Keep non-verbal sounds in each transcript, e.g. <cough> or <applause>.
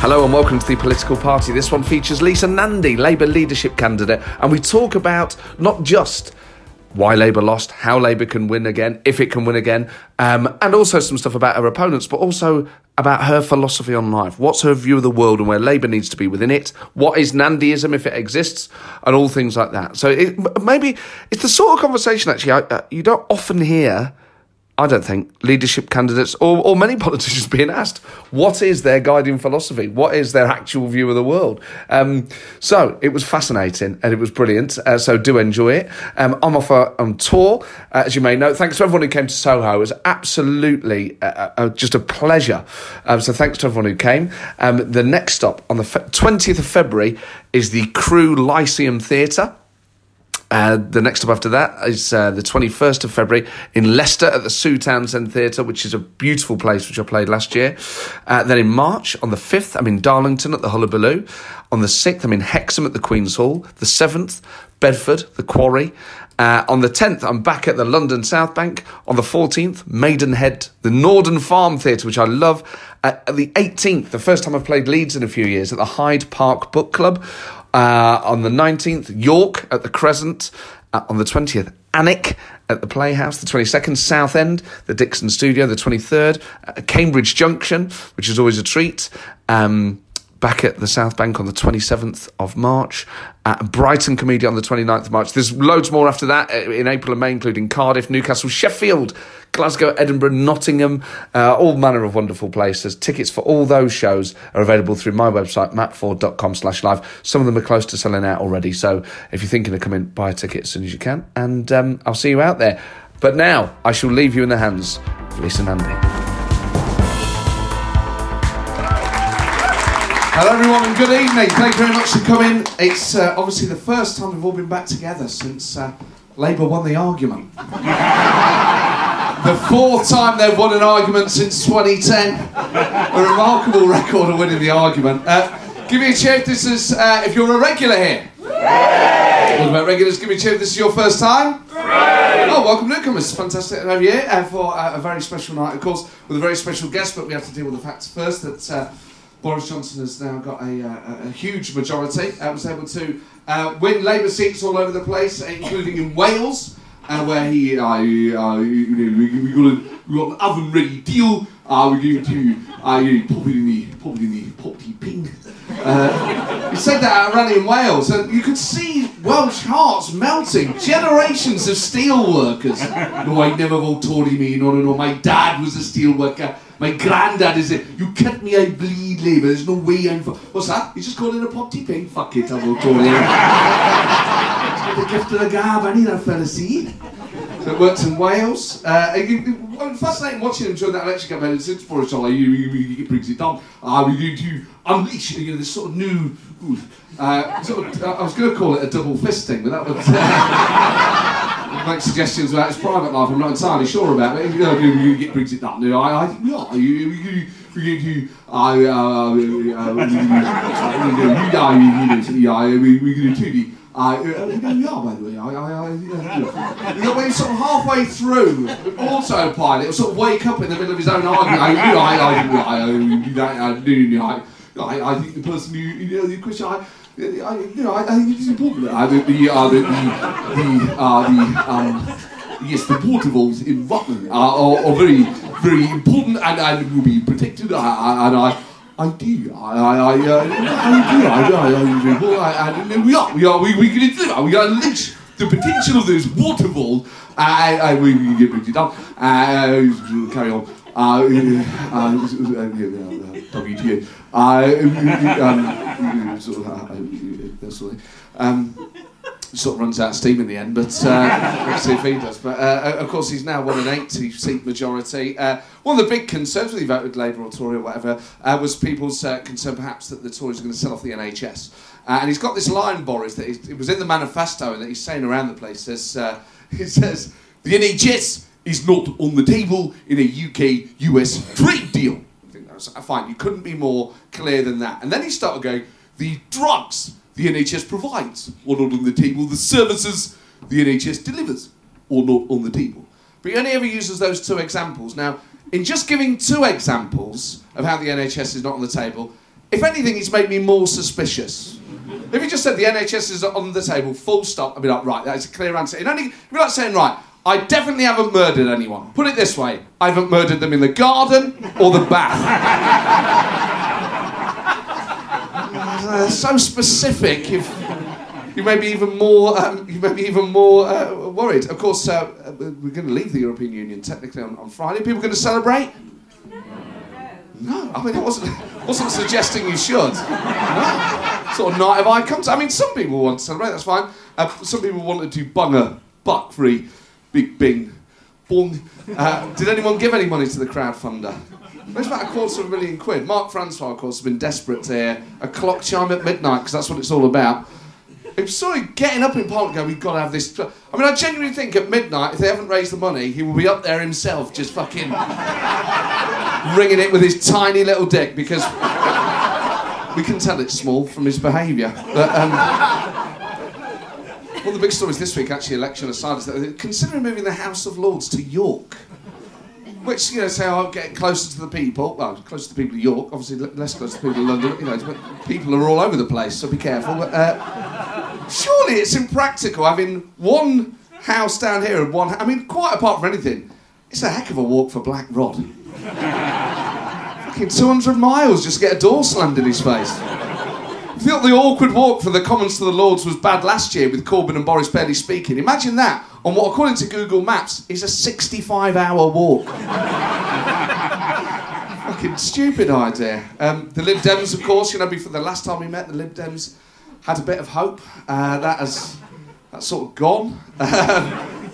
Hello and welcome to the political party. This one features Lisa Nandy, Labour leadership candidate, and we talk about not just why Labour lost, how Labour can win again, if it can win again, um, and also some stuff about her opponents, but also about her philosophy on life. What's her view of the world and where Labour needs to be within it? What is Nandyism if it exists? And all things like that. So it, maybe it's the sort of conversation actually I, uh, you don't often hear I don't think leadership candidates or, or many <laughs> politicians being asked what is their guiding philosophy, what is their actual view of the world. Um, so it was fascinating and it was brilliant. Uh, so do enjoy it. Um, I'm off uh, on tour, uh, as you may know. Thanks to everyone who came to Soho. It was absolutely uh, uh, just a pleasure. Um, so thanks to everyone who came. Um, the next stop on the 20th of February is the Crewe Lyceum Theatre. Uh, the next up after that is uh, the 21st of February in Leicester at the Sue Townsend Theatre, which is a beautiful place which I played last year. Uh, then in March, on the 5th, I'm in Darlington at the Hullabaloo. On the 6th, I'm in Hexham at the Queen's Hall. The 7th, Bedford, the Quarry. Uh, on the 10th, I'm back at the London South Bank. On the 14th, Maidenhead, the Norden Farm Theatre, which I love. Uh, at the 18th, the first time I've played Leeds in a few years, at the Hyde Park Book Club. Uh, on the 19th, York at the Crescent. Uh, on the 20th, Alnwick at the Playhouse. The 22nd, Southend, the Dixon Studio. The 23rd, uh, Cambridge Junction, which is always a treat. Um, back at the South Bank on the 27th of March, at Brighton Comedy on the 29th of March. There's loads more after that uh, in April and May, including Cardiff, Newcastle, Sheffield, Glasgow, Edinburgh, Nottingham, uh, all manner of wonderful places. Tickets for all those shows are available through my website, mattforde.com slash live. Some of them are close to selling out already, so if you're thinking of coming, buy a ticket as soon as you can, and um, I'll see you out there. But now, I shall leave you in the hands of Lisa Nandy. Hello, everyone, and good evening. Thank you very much for coming. It's uh, obviously the first time we've all been back together since uh, Labour won the argument. <laughs> the fourth time they've won an argument since 2010. A remarkable record of winning the argument. Uh, give me a cheer if this is uh, if you're a regular here. What about regulars? Give me a cheer if this is your first time. Oh, welcome newcomers. Fantastic to have you here uh, for uh, a very special night, of course, with a very special guest, but we have to deal with the facts first that Boris Johnson has now got a, uh, a huge majority. Uh, was able to uh, win Labour seats all over the place, including in Wales, uh, where he, uh, uh you we, we, got a, we got an oven ready deal. Uh, we're going to uh, pop it in the pop it in the ping. Uh, he said that at rally in Wales, and you could see Welsh hearts melting. Generations of steel workers. No, I never voted me. No, no, no. My dad was a steel worker. My granddad is it. You cut me, I bleed, Labour. There's no way I'm. What's that? He's just calling it a potty ping. Fuck it, I'll vote him. The gift of the gab, I need that fella, see? So it works in Wales. Uh, it, fascinating watching him during that election campaign. Since Boris Johnson, he, brings it down. Are we going to unleash you know, this sort of new. Uh, sort of, I was going to call it a double fisting, but that would. Uh, make suggestions about his private life. I'm not entirely sure about it. You know, you, you get brings it up. You know, I, I think we are. You, you, you, you, you, I, uh, you, uh, we, we, we, we, I, we are, by the way. I, I, I, you know, when he's sort of halfway through autopilot, he'll sort of wake up in the middle of his own argument. I, I, I, I, I, I, I think the person who, you know, the question, I, I, you know, I, I think it is important. Uh, the, the, uh, the, the, the, uh, the um, yes, the portables in Rutland are, are, are, very, very important and, and will be protected. I, and I, I do. I, I, I, uh, <laughs> I do. I do. I, I, I, we are. We are. We, we can do it. We are unleash the potential of those waterfalls. I, I, we, we get it done. Uh, carry on. Uh, uh, uh, WTA. Uh, um, sort of, uh, uh, um, sort of runs out of steam in the end, but uh, <laughs> we'll see if he does. But uh, of course, he's now won an 80 seat majority. Uh, one of the big concerns, whether he voted Labour or Tory or whatever, uh, was people's uh, concern perhaps that the Tories are going to sell off the NHS. Uh, and he's got this line, Boris, that it was in the manifesto and that he's saying around the place. Says, <laughs> he says, the NHS is not on the table in a UK US trade deal. I think that's fine. You couldn't be more clear than that. And then he started going, the drugs the NHS provides or not on the table, the services the NHS delivers or not on the table. But he only ever uses those two examples. Now, in just giving two examples of how the NHS is not on the table, if anything, he's made me more suspicious. If he just said the NHS is on the table, full stop, I'd be like, right, that is a clear answer. It only, it'd be like saying, right, I definitely haven't murdered anyone. Put it this way I haven't murdered them in the garden or the bath. <laughs> uh, so specific. If you may be even more, um, you may be even more uh, worried. Of course, uh, we're going to leave the European Union technically on, on Friday. People going to celebrate? No, No, I mean, I wasn't, <laughs> wasn't suggesting you should. No. Sort of night of icons. I mean, some people want to celebrate, that's fine. Uh, some people wanted to bung a buck free big bing. Bong. Uh, did anyone give any money to the crowdfunder? It's about a quarter of a million quid. Mark Francois, of course, has been desperate to hear a clock chime at midnight because that's what it's all about. If sorry, getting up in Parliament going, we've got to have this. I mean, I genuinely think at midnight, if they haven't raised the money, he will be up there himself, just fucking <laughs> ringing it with his tiny little dick because we can tell it's small from his behaviour. But um, one of the big stories this week, actually, election aside, is that considering moving the House of Lords to York. Which, you know, say, oh, getting closer to the people. Well, closer to the people of York, obviously less close to the people of London. You know, but people are all over the place, so be careful. But uh, surely it's impractical having one house down here and one. I mean, quite apart from anything, it's a heck of a walk for Black Rod. Fucking 200 miles just to get a door slammed in his face. I feel the awkward walk from the Commons to the Lords was bad last year with Corbyn and Boris barely speaking. Imagine that on what, according to Google Maps, is a 65 hour walk. Fucking stupid idea. Um, the Lib Dems, of course, you know, before the last time we met, the Lib Dems had a bit of hope. Uh, that has that's sort of gone.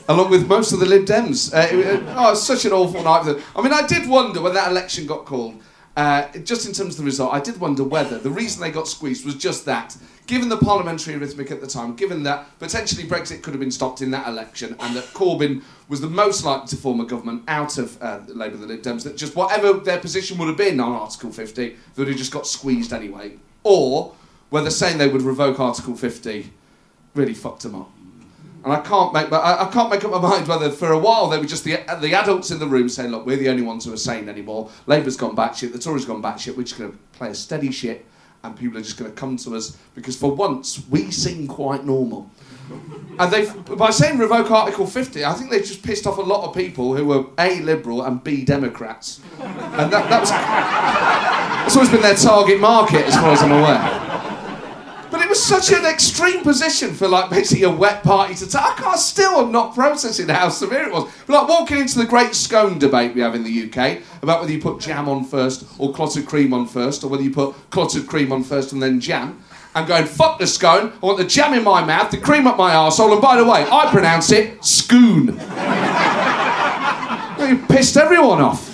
along with most of the Lib Dems. Uh, it, oh, it's such an awful night. I mean, I did wonder when that election got called uh, just in terms of the result, I did wonder whether the reason they got squeezed was just that. Given the parliamentary arithmetic at the time, given that potentially Brexit could have been stopped in that election, and that Corbyn was the most likely to form a government out of uh, Labour, the Lib Dems, that just whatever their position would have been on Article 50, they would have just got squeezed anyway. Or whether saying they would revoke Article 50 really fucked them up. And I can't make, I, I can't make up my mind whether for a while they were just the, the adults in the room saying, look, we're the only ones who are sane anymore. Labour's gone batshit, the Tories gone batshit, we're just going to play a steady shit and people are just going to come to us because for once we seem quite normal. And they, by saying revoke Article 50, I think they just pissed off a lot of people who were A, liberal and B, Democrats. And that, that was, that's always been their target market as far as I'm aware. Was such an extreme position for like basically a wet party to take. I can't still am not processing how severe it was. But like walking into the great scone debate we have in the UK about whether you put jam on first or clotted cream on first, or whether you put clotted cream on first and then jam. I'm going, fuck the scone, I want the jam in my mouth, the cream up my arsehole, and by the way, I pronounce it scoon. <laughs> you pissed everyone off.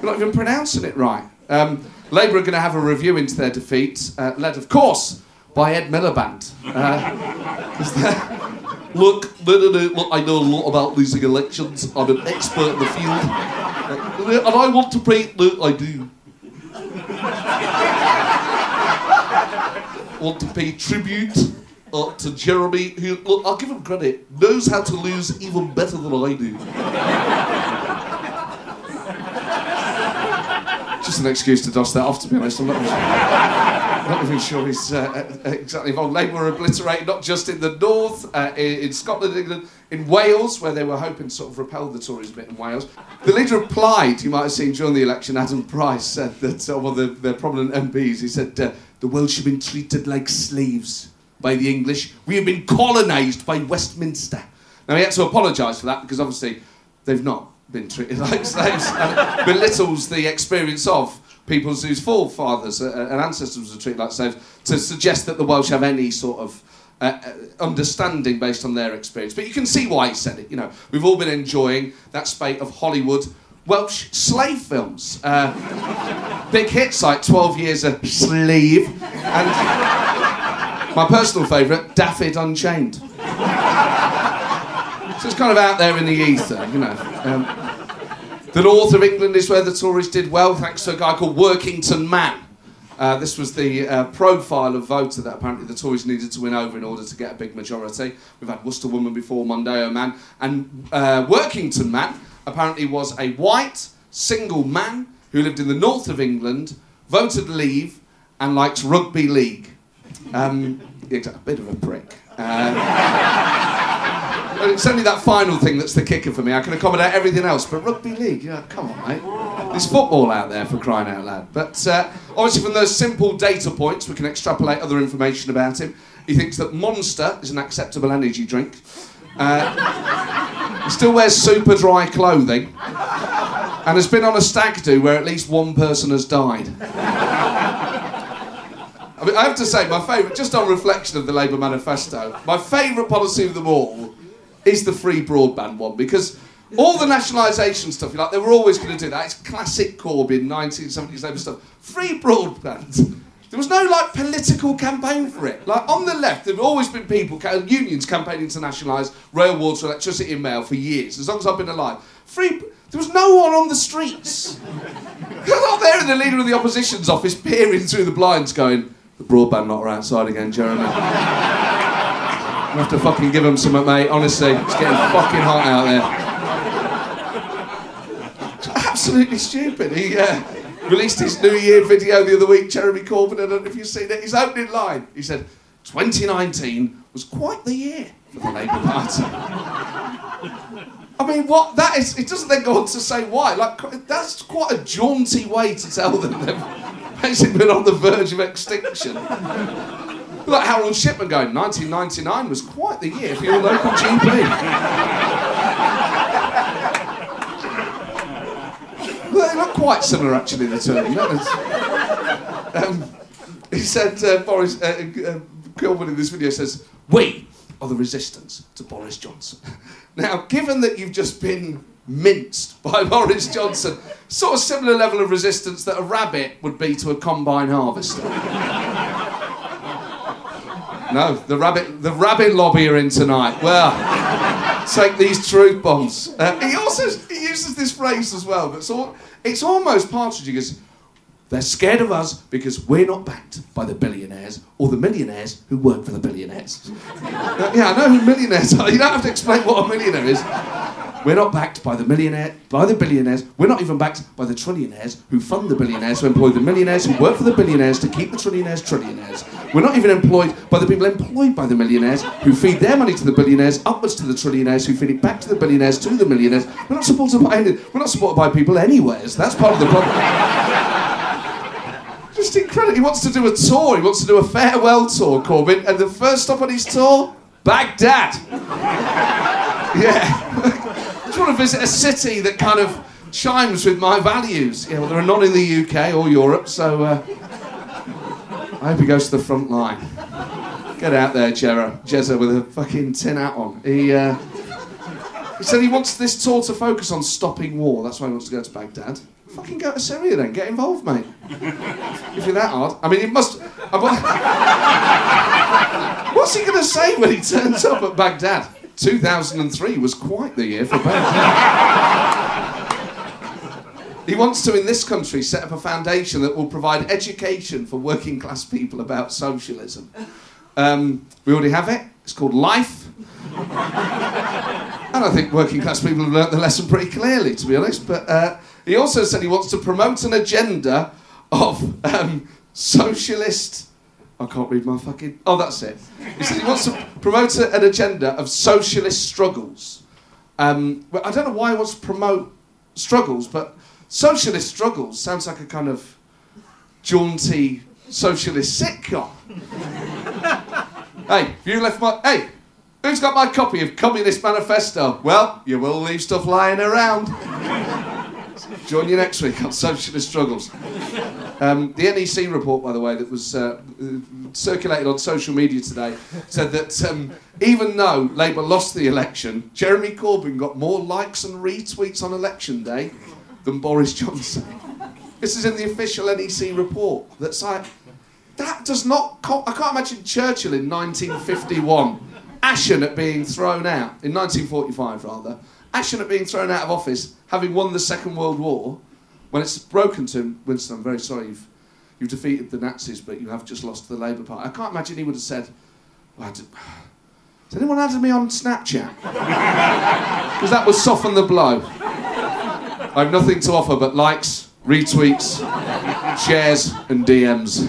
You're not even pronouncing it right. Um, Labour are going to have a review into their defeat, uh, led, of course, by Ed Miliband. <laughs> Uh, look, look, I know a lot about losing elections. I'm an expert in the field. Uh, and I want to pray, look, I do. want to pay tribute uh, to Jeremy, who, look, I'll give him credit, knows how to lose even better than I do. Just an excuse to dust that off, to be honest. I'm not not even sure he's uh, uh, exactly involved. Labour were obliterated not just in the north, uh, in, Scotland, England, in Wales, where they were hoping to sort of repel the Tories a bit in Wales. The leader of Plaid, you might have seen during the election, Adam Price, said that, uh, one of the, the prominent MPs, he said, uh, the Welsh have been treated like slaves by the English. We have been colonised by Westminster. Now, he had to apologise for that because obviously they've not been treated <laughs> like slaves and belittles the experience of people whose forefathers uh, and ancestors were treated like slaves, to suggest that the Welsh have any sort of uh, understanding based on their experience. But you can see why he said it. You know, we've all been enjoying that spate of Hollywood Welsh slave films. Uh, big hits like 12 Years a Slave and my personal favourite, Dafydd Unchained. So it's kind of out there in the ether, you know. Um, the north of England is where the Tories did well, thanks to a guy called Workington Man. Uh, this was the uh, profile of voter that apparently the Tories needed to win over in order to get a big majority. We've had Worcester Woman before, Mondeo Man, and uh, Workington Man apparently was a white, single man who lived in the north of England, voted Leave, and liked rugby league. Um, <laughs> a bit of a prick. <laughs> It's only that final thing that's the kicker for me. I can accommodate everything else, but rugby league, yeah, come on, mate. There's football out there for crying out loud. But uh, obviously, from those simple data points, we can extrapolate other information about him. He thinks that Monster is an acceptable energy drink. Uh, <laughs> he still wears super dry clothing and has been on a stag do where at least one person has died. I mean, I have to say, my favourite, just on reflection of the Labour manifesto, my favourite policy of them all is the free broadband one because all the nationalisation stuff, you like they were always going to do that. It's classic Corbyn, 1970s Labour stuff. Free broadband. There was no like political campaign for it. Like on the left, there have always been people, unions campaigning to nationalise rail, water, electricity, and mail for years, as long as I've been alive. Free. There was no one on the streets. <laughs> They're not there in the leader of the opposition's office, peering through the blinds, going, "The broadband knocker outside again, Jeremy." I have to fucking give him some, mate. Honestly, it's getting fucking hot out there. Absolutely stupid. He. Uh, released his New Year video the other week, Jeremy Corbyn. I don't know if you've seen it. His opening line, he said, 2019 was quite the year for the Labour Party. I mean, what that is, it doesn't then go on to say why. Like, that's quite a jaunty way to tell them they've basically been on the verge of extinction. Like Harold Shipman going, 1999 was quite the year for your local GP. They're not quite similar, actually, the two. Um, he said, uh, Boris, uh, uh, in this video says, We are the resistance to Boris Johnson. <laughs> now, given that you've just been minced by <laughs> Boris Johnson, sort of similar level of resistance that a rabbit would be to a combine harvester. No, the rabbit, the rabbit lobby are in tonight. Well, take these truth bombs. Uh, he also he uses this phrase as well, but it's almost Partridge. He goes, they're scared of us because we're not backed by the billionaires or the millionaires who work for the billionaires. <laughs> yeah, I know who millionaires are. You don't have to explain what a millionaire is. We're not backed by the millionaire, by the billionaires. We're not even backed by the trillionaires who fund the billionaires, who employ the millionaires, who work for the billionaires to keep the trillionaires trillionaires. We're not even employed by the people employed by the millionaires who feed their money to the billionaires, upwards to the trillionaires, who feed it back to the billionaires, to the millionaires. We're not supported by any, we're not supported by people anywhere. So that's part of the problem. Just incredible. He wants to do a tour. He wants to do a farewell tour, Corbyn, and the first stop on his tour, Baghdad. <laughs> yeah I just want to visit a city that kind of chimes with my values. Yeah, well, there are none in the UK or Europe, so uh, I hope he goes to the front line. Get out there, Jera, Jezza, with a fucking tin hat on. He, uh, he said he wants this tour to focus on stopping war. That's why he wants to go to Baghdad. Fucking go to Syria then. Get involved, mate. if you're that hard. I mean, it must. <laughs> What's he going to say when he turns up at Baghdad? 2003 was quite the year for Baghdad. he wants to, in this country, set up a foundation that will provide education for working class people about socialism. Um, we already have it. It's called Life. and I think working class people have learnt the lesson pretty clearly, to be honest. But uh, he also said he wants to promote an agenda of um, socialist I can't read my fucking. Oh, that's it. He said he wants to promote an agenda of socialist struggles. Um, I don't know why he wants to promote struggles, but socialist struggles sounds like a kind of jaunty socialist sitcom. hey, you left my. Hey, who's got my copy of Communist Manifesto? Well, you will leave stuff lying around. <laughs> Join you next week on Socialist Struggles. Um, the NEC report, by the way, that was uh, circulated on social media today said that um, even though Labour lost the election, Jeremy Corbyn got more likes and retweets on election day than Boris Johnson. This is in the official NEC report. That's like, that does not. I can't imagine Churchill in 1951, ashen at being thrown out, in 1945 rather, ashen at being thrown out of office, having won the Second World War, when it's broken to him, Winston, I'm very sorry, you've, you've defeated the Nazis, but you have just lost the Labour Party. I can't imagine he would have said, well, did, has anyone added me on Snapchat? <laughs> Because that would soften the blow. I have nothing to offer but likes, retweets, shares, and DMs.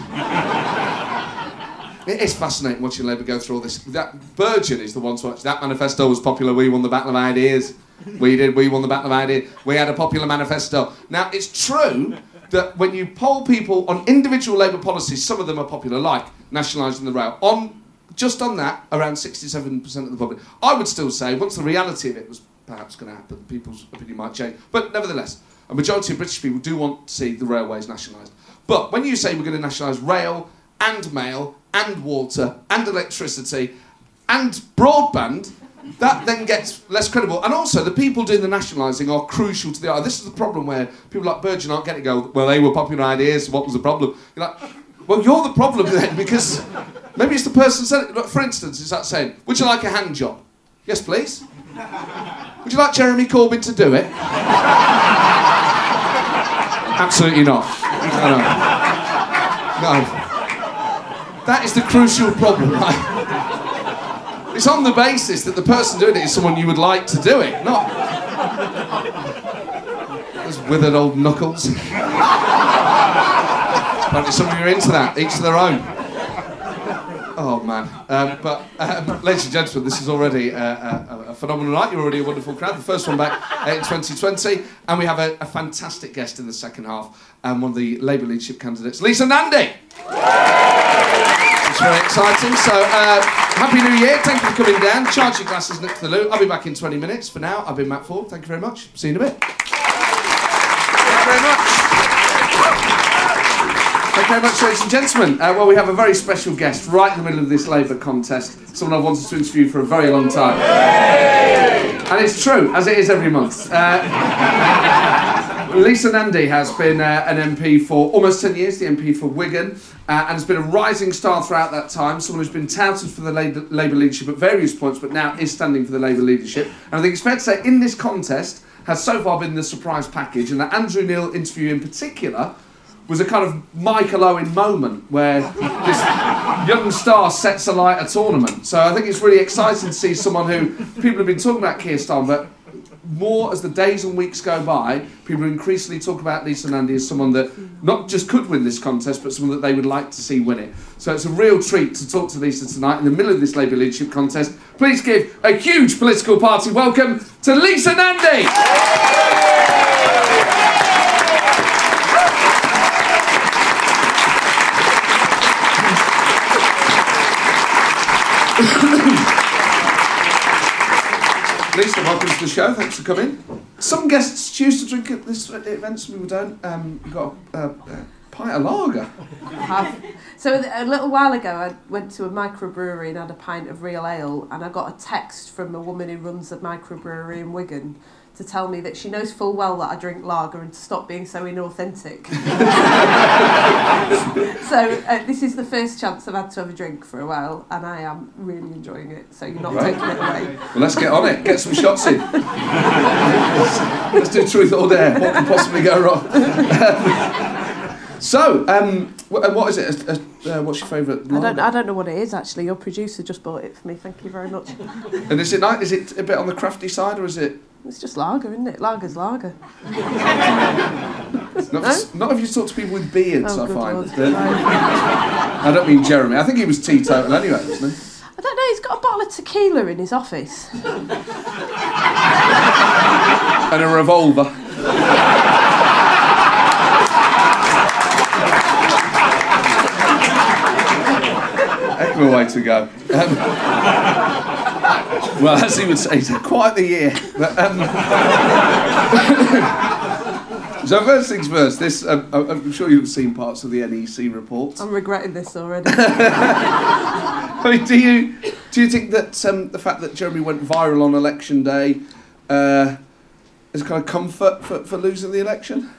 It is fascinating watching Labour go through all this. That Burgon is the one to watch. That manifesto was popular. We won the battle of ideas. We did. We won the battle of ideas. We had a popular manifesto. Now it's true that when you poll people on individual Labour policies, some of them are popular, like nationalising the rail. On just on that, around 67% of the public. I would still say once the reality of it was perhaps going to happen, people's opinion might change. But nevertheless, a majority of British people do want to see the railways nationalised. But when you say we're going to nationalise rail and mail and water and electricity and broadband, that then gets less credible. And also, the people doing the nationalising are crucial to the art. This is the problem where people like Burgon aren't getting go, well, they were popular ideas, what was the problem? You're like, well, you're the problem then, <laughs> because maybe it's the person said it. For instance, is that saying, would you like a hand job? Yes, please. Would you like Jeremy Corbyn to do it? <laughs> Absolutely not. No, no. no. That is the crucial problem, right? It's on the basis that the person doing it is someone you would like to do it, not those withered old knuckles. Apparently, some of you are into that. Each to their own. Oh man! Um, but um, ladies and gentlemen, this is already a, a, a, phenomenal night. You're already a wonderful crowd. The first one back in 2020, and we have a, a fantastic guest in the second half, and one of the Labour leadership candidates, Lisa Nandy. It's very exciting. So, uh, Happy New Year. Thank you for coming down. Charge your glasses next to the loo. I'll be back in 20 minutes. For now, I've been Matt Forde. Thank you very much. See you in a bit. Thank you very much. Thank you very much, ladies and gentlemen. Uh, well, we have a very special guest right in the middle of this Labour contest. Someone I've wanted to interview for a very long time. And it's true, as it is every month. Uh, <laughs> Lisa Nandy has been uh, an MP for almost 10 years, the MP for Wigan, uh, and has been a rising star throughout that time. Someone who's been touted for the Labour, leadership at various points, but now is standing for the Labour leadership. And I think it's fair to say, in this contest, has so far been the surprise package, and the Andrew Neil interview in particular was a kind of Michael Owen moment where this young star sets alight a tournament. So I think it's really exciting to see someone who people have been talking about Keir Starmer, but more as the days and weeks go by, people increasingly talk about Lisa Nandy as someone that not just could win this contest, but someone that they would like to see win it. So it's a real treat to talk to Lisa tonight in the middle of this Labour leadership contest. Please give a huge political party welcome to Lisa Nandy. Lisa, welcome to the show. Thanks for coming. Some guests choose to drink at this event, some people don't. Um, we've got a, a, a pint of lager. So a little while ago, I went to a microbrewery and had a pint of real ale, and I got a text from a woman who runs a microbrewery in Wigan to tell me that she knows full well that I drink lager and to stop being so inauthentic. <laughs> so uh, this is the first chance I've had to have a drink for a while, and I am really enjoying it. So you're not right. taking it away. Well, let's get on it. Get some shots in. let's do truth or dare. What can possibly go wrong? <laughs> so, um, what is it? Uh, uh, what's your favourite? I don't. I don't know what it is actually. Your producer just bought it for me. Thank you very much. and is it nice? Is it a bit on the crafty side, or is it? It's just lager, isn't it? Lager's lager. not, no? not if you talk to people with beards, oh, I find. I don't mean Jeremy. I think he was teetotal anyway, wasn't he? I don't know. He's got a bottle of tequila in his office. and a revolver. Heck of a way to go. Um, <laughs> well, as he would say, quite the year. But, um, <laughs> So first things first. This um, I- I'm sure you've seen parts of the NEC report. I'm regretting this already. <laughs> I mean, do you do you think that um, the fact that Jeremy went viral on election day uh, is kind of comfort for, for losing the election?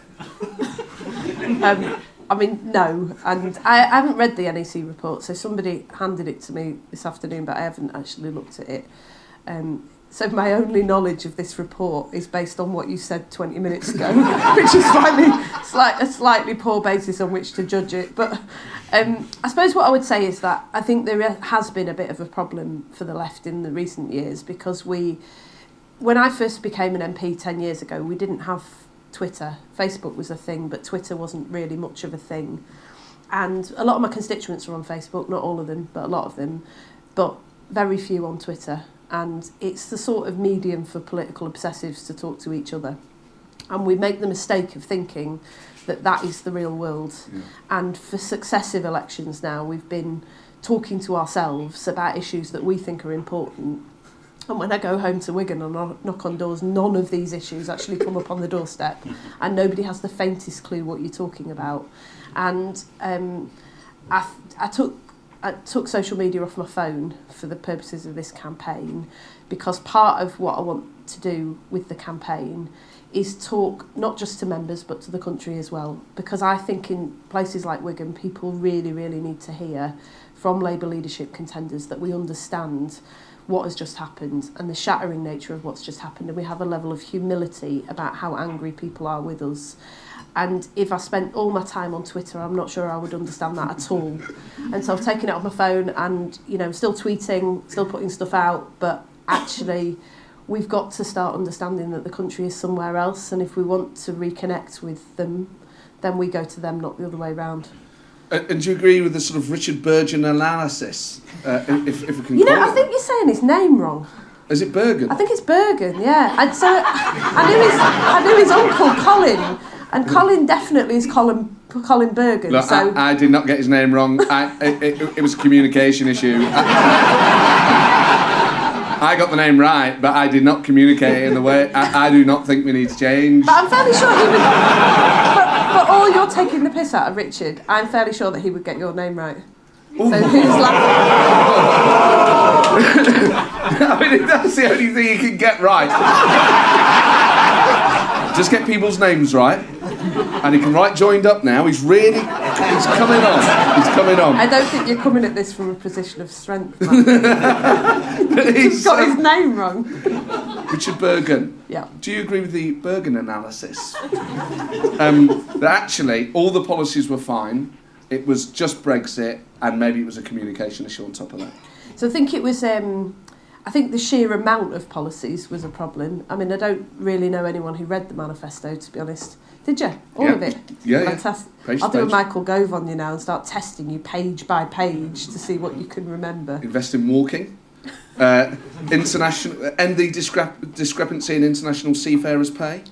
Um, I mean, no, and I, I haven't read the NEC report, so somebody handed it to me this afternoon, but I haven't actually looked at it. Um, so my only knowledge of this report is based on what you said 20 minutes ago, <laughs> <laughs> which is slightly, slight, a slightly poor basis on which to judge it. But um, I suppose what I would say is that I think there has been a bit of a problem for the left in the recent years because we, when I first became an MP 10 years ago, we didn't have Twitter. Facebook was a thing, but Twitter wasn't really much of a thing. And a lot of my constituents are on Facebook, not all of them, but a lot of them, but very few on Twitter. And it's the sort of medium for political obsessives to talk to each other. And we make the mistake of thinking that that is the real world. Yeah. And for successive elections now, we've been talking to ourselves about issues that we think are important. And when I go home to Wigan and I knock on doors, none of these issues actually come up on the doorstep, <laughs> and nobody has the faintest clue what you're talking about. And um, I, I took I took social media off my phone for the purposes of this campaign because part of what I want to do with the campaign is talk not just to members but to the country as well because I think in places like Wigan people really really need to hear from Labour leadership contenders that we understand what has just happened and the shattering nature of what's just happened. And we have a level of humility about how angry people are with us. And if I spent all my time on Twitter I'm not sure I would understand that at all. And so I've taken it off my phone and you know still tweeting still putting stuff out. But actually we've got to start understanding that the country is somewhere else. And if we want to reconnect with them then we go to them not the other way round. Uh, and do you agree with the sort of Richard Burgon analysis? Uh, if, if we can you know I it think you're saying his name wrong Is it Bergen? I think it's Bergen, yeah. And so I knew his, I knew his uncle Colin, and Colin definitely is Colin Colin Bergen. Look, so I, I did not get his name wrong. I, it, it, it was a communication issue. I, I got the name right, but I did not communicate in the way. I, I do not think we need to change. but I'm fairly sure he would. But, all you're taking the piss out of Richard, I'm fairly sure that he would get your name right. So who's laughing? I mean, that's the only thing you can get right. <laughs> Just get people's names right, and he can write joined up now. He's really, he's coming on. He's coming on. I don't think you're coming at this from a position of strength. <laughs> He's got his name wrong. Richard Bergen. Yeah. Do you agree with the Bergen analysis? um, that actually all the policies were fine. It was just Brexit, and maybe it was a communication issue on top of that. So I think it was. Um, I think the sheer amount of policies was a problem. I mean, I don't really know anyone who read the manifesto, to be honest. Did you? All Yeah. of it? Yeah, yeah. Fantastic. Page I'll do a. Michael Gove on you now and start testing you page by page to see what you can remember. Invest in walking. <laughs> Uh, international end the discrep- discrepancy in international seafarers' pay.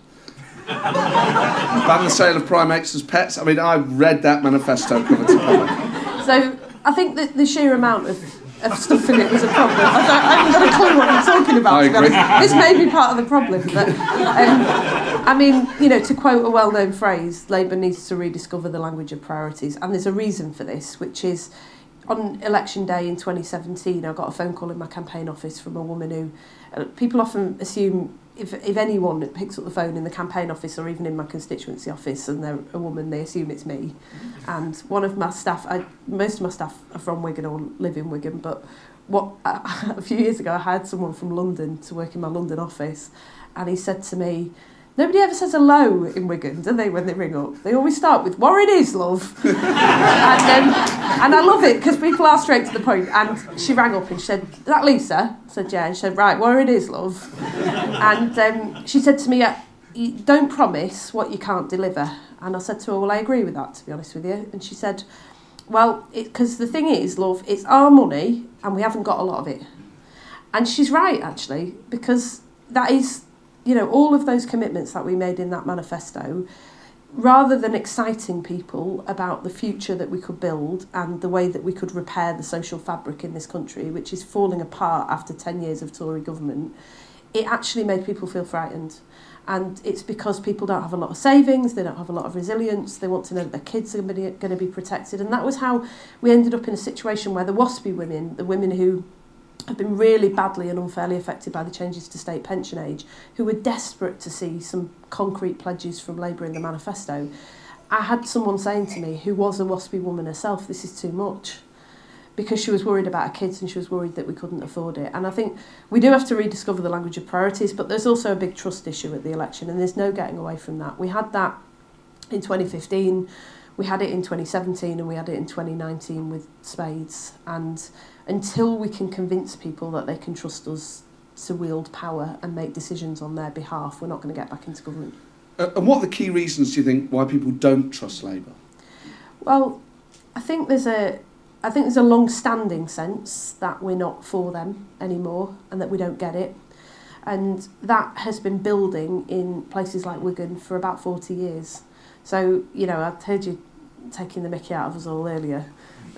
Ban the sale of primates as pets. I mean, I read that manifesto cover to cover. So I think that the sheer amount of, of stuff in it was a problem. I, don't, I haven't got a clue what I'm talking about. I agree. This may be part of the problem, but um, I mean, you know, to quote a well-known phrase, Labour needs to rediscover the language of priorities, and there's a reason for this, which is on election day in 2017, I got a phone call in my campaign office from a woman who uh, people often assume if, if anyone picks up the phone in the campaign office or even in my constituency office and they're a woman, they assume it's me. And one of my staff, I, most of my staff are from Wigan or live in Wigan, but what <laughs> a few years ago I hired someone from London to work in my London office and he said to me, Nobody ever says hello in Wigan, do they, when they ring up? They always start with, Warren is, love. <laughs> and, and I love it because people are straight to the point. And she rang up and she said, Is that Lisa? I said, Yeah. And she said, Right, Warren is, love. And um, she said to me, "Uh, Don't promise what you can't deliver. And I said to her, Well, I agree with that, to be honest with you. And she said, Well, because the thing is, love, it's our money and we haven't got a lot of it. And she's right, actually, because that is, you know, all of those commitments that we made in that manifesto, rather than exciting people about the future that we could build and the way that we could repair the social fabric in this country, which is falling apart after 10 years of Tory government, it actually made people feel frightened. And it's because people don't have a lot of savings, they don't have a lot of resilience, they want to know that their kids are going to be protected. And that was how we ended up in a situation where the WASPI women, the women who have been really badly and unfairly affected by the changes to state pension age, who were desperate to see some concrete pledges from Labour in the manifesto. I had someone saying to me, who was a WASPI woman herself, this is too much. Because she was worried about her kids and she was worried that we couldn't afford it. And I think we do have to rediscover the language of priorities, but there's also a big trust issue at the election, and there's no getting away from that. We had that in 2015, we had it in 2017, and we had it in 2019 with Spades. And until we can convince people that they can trust us to wield power and make decisions on their behalf, we're not going to get back into government. Uh, and what are the key reasons do you think why people don't trust Labour? Well, I think there's a I think there's a long-standing sense that we're not for them anymore and that we don't get it. And that has been building in places like Wigan for about 40 years. So, you know, I heard you taking the mickey out of us all earlier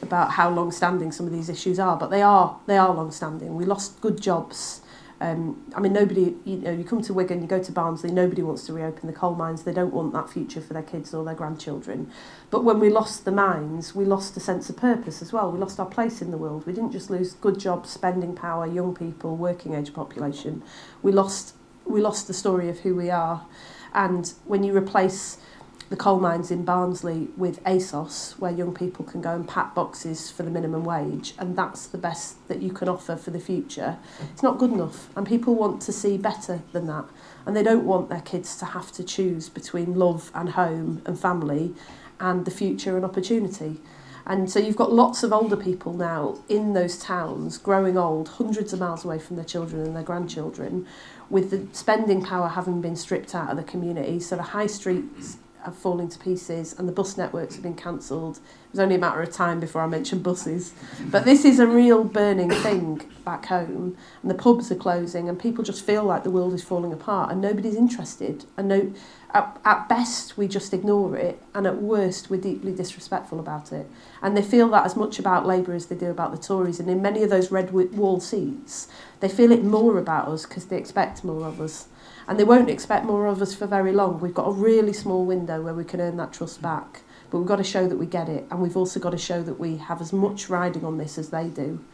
about how long-standing some of these issues are, but they are they are long-standing. We lost good jobs. Um, I mean, nobody, you know, you come to Wigan, you go to Barnsley, nobody wants to reopen the coal mines. They don't want that future for their kids or their grandchildren. But when we lost the mines, we lost a sense of purpose as well. We lost our place in the world. We didn't just lose good jobs, spending power, young people, working age population. We lost, we lost the story of who we are. And when you replace the coal mines in Barnsley with ASOS, where young people can go and pack boxes for the minimum wage, and that's the best that you can offer for the future, it's not good enough. And people want to see better than that. And they don't want their kids to have to choose between love and home and family and the future and opportunity. And so you've got lots of older people now in those towns, growing old, hundreds of miles away from their children and their grandchildren, with the spending power having been stripped out of the community. So the high streets have fallen to pieces and the bus networks have been cancelled. It was only a matter of time before I mentioned buses. But this is a real burning thing back home and the pubs are closing and people just feel like the world is falling apart and nobody's interested. And no, at, at best we just ignore it and at worst we're deeply disrespectful about it. And they feel that as much about Labour as they do about the Tories. And in many of those red wall seats, they feel it more about us because they expect more of us. And they won't expect more of us for very long. We've got a really small window where we can earn that trust mm. back. But we've got to show that we get it. And we've also got to show that we have as much riding on this as they do.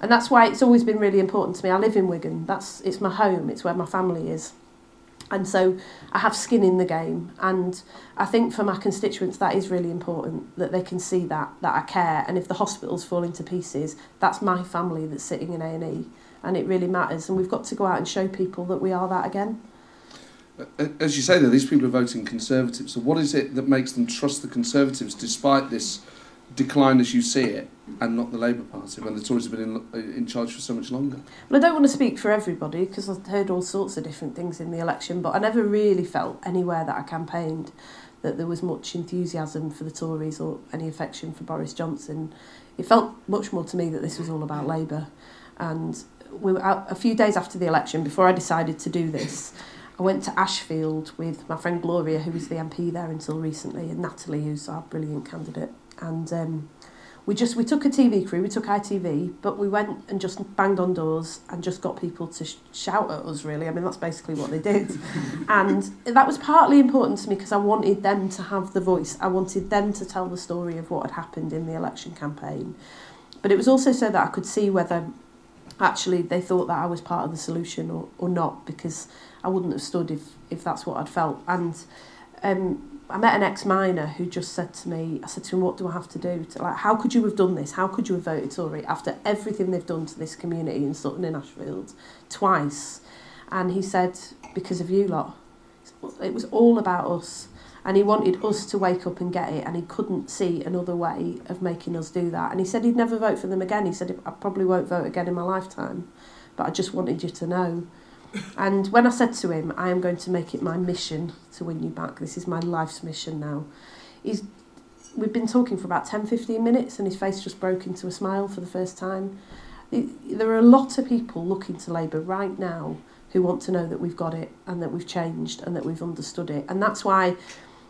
And that's why it's always been really important to me. I live in Wigan. That's it's my home. It's where my family is. And so I have skin in the game. And I think for my constituents that is really important that they can see that that I care. And if the hospital's falling to pieces, that's my family that's sitting in A&E and it really matters. And we've got to go out and show people that we are that again. As you say, though, these people are voting Conservative. So, what is it that makes them trust the Conservatives despite this decline as you see it, and not the Labour Party when the Tories have been in, in charge for so much longer? Well, I don't want to speak for everybody because I've heard all sorts of different things in the election, but I never really felt anywhere that I campaigned that there was much enthusiasm for the Tories or any affection for Boris Johnson. It felt much more to me that this was all about Labour. And we were out a few days after the election, before I decided to do this, I went to Ashfield with my friend Gloria, who was the MP there until recently, and Natalie, who's our brilliant candidate. And um, we just we took a TV crew, we took ITV, but we went and just banged on doors and just got people to sh- shout at us. Really, I mean that's basically what they did, <laughs> and that was partly important to me because I wanted them to have the voice. I wanted them to tell the story of what had happened in the election campaign, but it was also so that I could see whether actually they thought that I was part of the solution or, or not because I wouldn't have stood if, if that's what I'd felt. And um, I met an ex-miner who just said to me, I said to him, what do I have to do? To, like, how could you have done this? How could you have voted Tory after everything they've done to this community in Sutton and Ashfield twice? And he said, because of you lot. It was all about us and he wanted us to wake up and get it and he couldn't see another way of making us do that. And he said he'd never vote for them again. He said I probably won't vote again in my lifetime but I just wanted you to know. And when I said to him I am going to make it my mission to win you back. This is my life's mission now. He's we've been talking for about 10 15 minutes and his face just broke into a smile for the first time. There are a lot of people looking to Labour right now who want to know that we've got it and that we've changed and that we've understood it. And that's why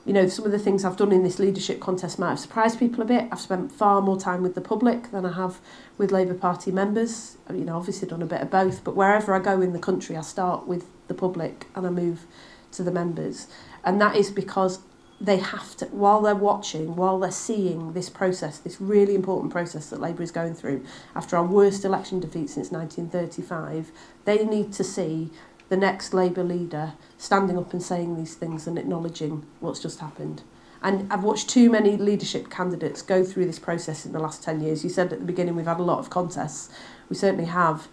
you know, some of the things I've done in this leadership contest might have surprised people a bit. I've spent far more time with the public than I have with Labour Party members. You know, obviously done a bit of both, but wherever I go in the country, I start with the public and I move to the members. And that is because they have to, while they're watching, while they're seeing this process, this really important process that Labour is going through after our worst election defeat since 1935, they need to see the next Labour leader standing up and saying these things and acknowledging what's just happened. And I've watched too many leadership candidates go through this process in the last 10 years. You said at the beginning we've had a lot of contests. We certainly have.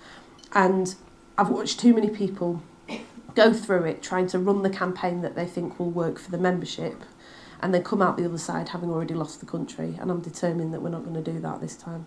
And I've watched too many people go through it trying to run the campaign that they think will work for the membership and then come out the other side having already lost the country. And I'm determined that we're not going to do that this time.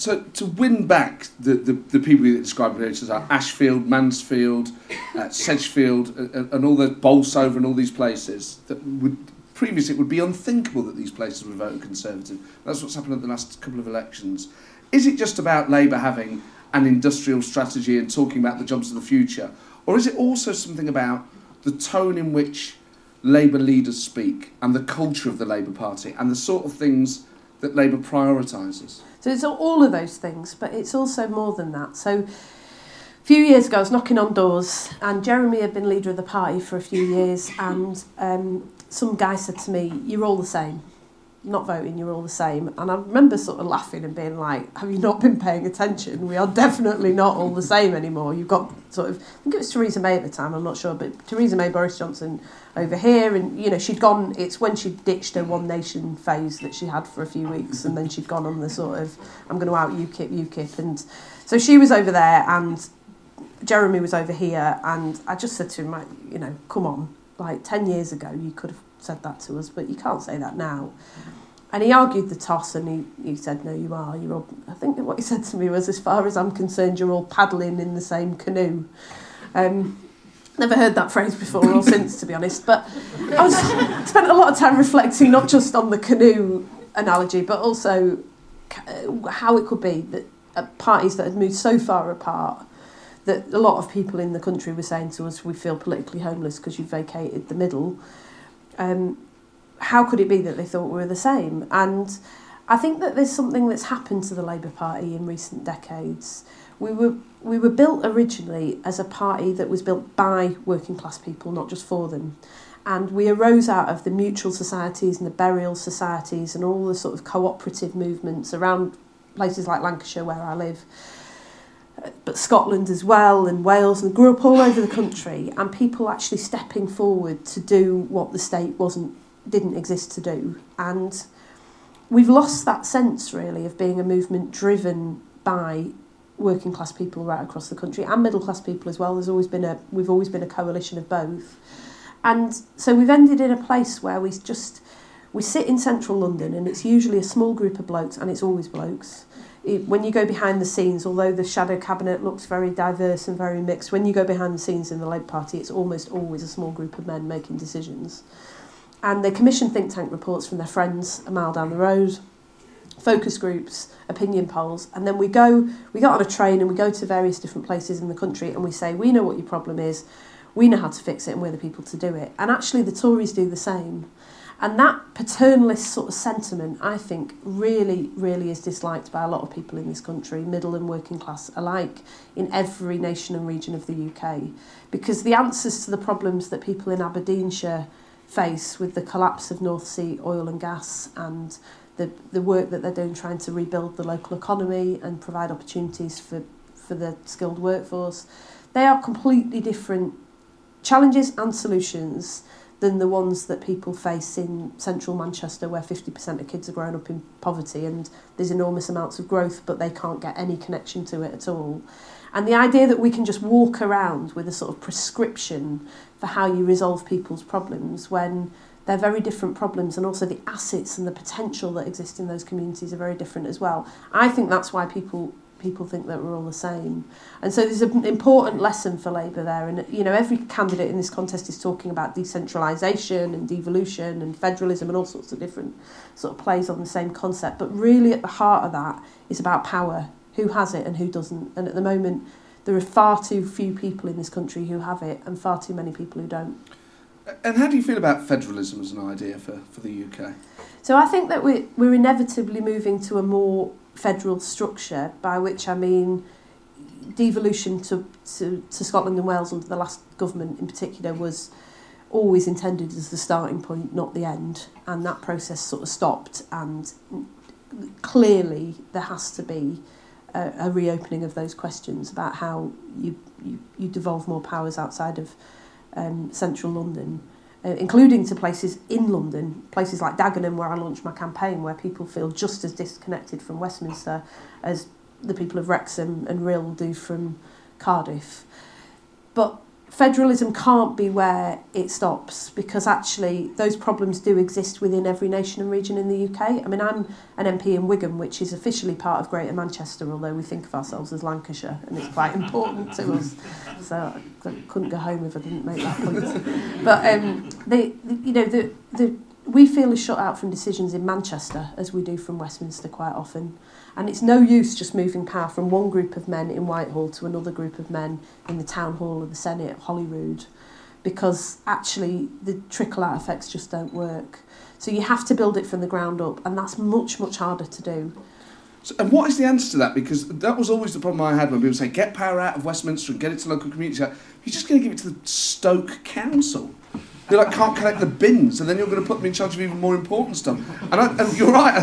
So to win back the, the, the people you describe as are Ashfield, Mansfield, uh, Sedgefield, uh, and all the Bolsover and all these places that would previously it would be unthinkable that these places would vote Conservative. That's what's happened at the last couple of elections. Is it just about Labour having an industrial strategy and talking about the jobs of the future, or is it also something about the tone in which Labour leaders speak and the culture of the Labour Party and the sort of things that Labour prioritises? So it's all of those things, but it's also more than that. So a few years ago, I was knocking on doors, and Jeremy had been leader of the party for a few years, and um, some guy said to me, "You're all the same." not voting, you're all the same. And I remember sort of laughing and being like, have you not been paying attention? We are definitely not all the same anymore. You've got sort of, I think it was Theresa May at the time, I'm not sure, but Theresa May, Boris Johnson over here. And, you know, she'd gone, it's when she'd ditched her One Nation phase that she had for a few weeks. And then she'd gone on the sort of, I'm going to out UKIP, UKIP. And so she was over there and Jeremy was over here. And I just said to him, you know, come on, like 10 years ago, you could have said that to us, but you can't say that now. And he argued the toss and he, he said, No, you are. You're all, I think what he said to me was, As far as I'm concerned, you're all paddling in the same canoe. Um, never heard that phrase before or since, to be honest. But I was, spent a lot of time reflecting not just on the canoe analogy, but also how it could be that uh, parties that had moved so far apart that a lot of people in the country were saying to us, we feel politically homeless because you've vacated the middle. Um, how could it be that they thought we were the same? And I think that there's something that's happened to the Labour Party in recent decades. We were we were built originally as a party that was built by working class people, not just for them. And we arose out of the mutual societies and the burial societies and all the sort of cooperative movements around places like Lancashire, where I live, uh, but Scotland as well, and Wales, and grew up all over the country, and people actually stepping forward to do what the state wasn't didn't exist to do. And we've lost that sense really of being a movement driven by working class people right across the country and middle class people as well. There's always been a we've always been a coalition of both. And so we've ended in a place where we just we sit in central London and it's usually a small group of blokes and it's always blokes. It, when you go behind the scenes, although the shadow cabinet looks very diverse and very mixed, when you go behind the scenes in the Labour Party, it's almost always a small group of men making decisions. And they commission think tank reports from their friends a mile down the road, focus groups, opinion polls, and then we go, we get on a train and we go to various different places in the country and we say, we know what your problem is, we know how to fix it and we're the people to do it. And actually the Tories do the same. And that paternalist sort of sentiment, I think, really, really is disliked by a lot of people in this country, middle and working class alike, in every nation and region of the UK. Because the answers to the problems that people in Aberdeenshire face with the collapse of North Sea oil and gas and the, the work that they're doing trying to rebuild the local economy and provide opportunities for, for the skilled workforce. They are completely different challenges and solutions than the ones that people face in central Manchester where 50% of kids are growing up in poverty and there's enormous amounts of growth but they can't get any connection to it at all. And the idea that we can just walk around with a sort of prescription for how you resolve people's problems when they're very different problems and also the assets and the potential that exist in those communities are very different as well. I think that's why people people think that we're all the same. And so there's an important lesson for Labour there. And, you know, every candidate in this contest is talking about decentralisation and devolution and federalism and all sorts of different sort of plays on the same concept. But really at the heart of that is about power who has it and who doesn't. And at the moment, there are far too few people in this country who have it and far too many people who don't. And how do you feel about federalism as an idea for, for the UK? So I think that we're, we're inevitably moving to a more federal structure, by which I mean devolution to, to, to Scotland and Wales under the last government in particular was always intended as the starting point, not the end. And that process sort of stopped and clearly there has to be a, a reopening of those questions about how you, you, you devolve more powers outside of um, central London, uh, including to places in London, places like Dagenham where I launched my campaign, where people feel just as disconnected from Westminster as the people of Wrexham and Rhyl do from Cardiff. But federalism can't be where it stops because actually those problems do exist within every nation and region in the UK. I mean, I'm an MP in Wigan, which is officially part of Greater Manchester, although we think of ourselves as Lancashire, and it's quite important to us. So I couldn't go home if I didn't make that point. <laughs> But um, they, you know, the the we feel as shut out from decisions in Manchester as we do from Westminster quite often. And it's no use just moving power from one group of men in Whitehall to another group of men in the town hall of the Senedd at Holyrood because actually the trickle out effects just don't work. So you have to build it from the ground up, and that's much, much harder to do. So, and what is the answer to that? Because that was always the problem I had when people say, get power out of Westminster and get it to local communities. You're just going to give it to the Stoke Council. They like can't collect the bins, and then you're going to put them in charge of even more important stuff. And, I, and you're right.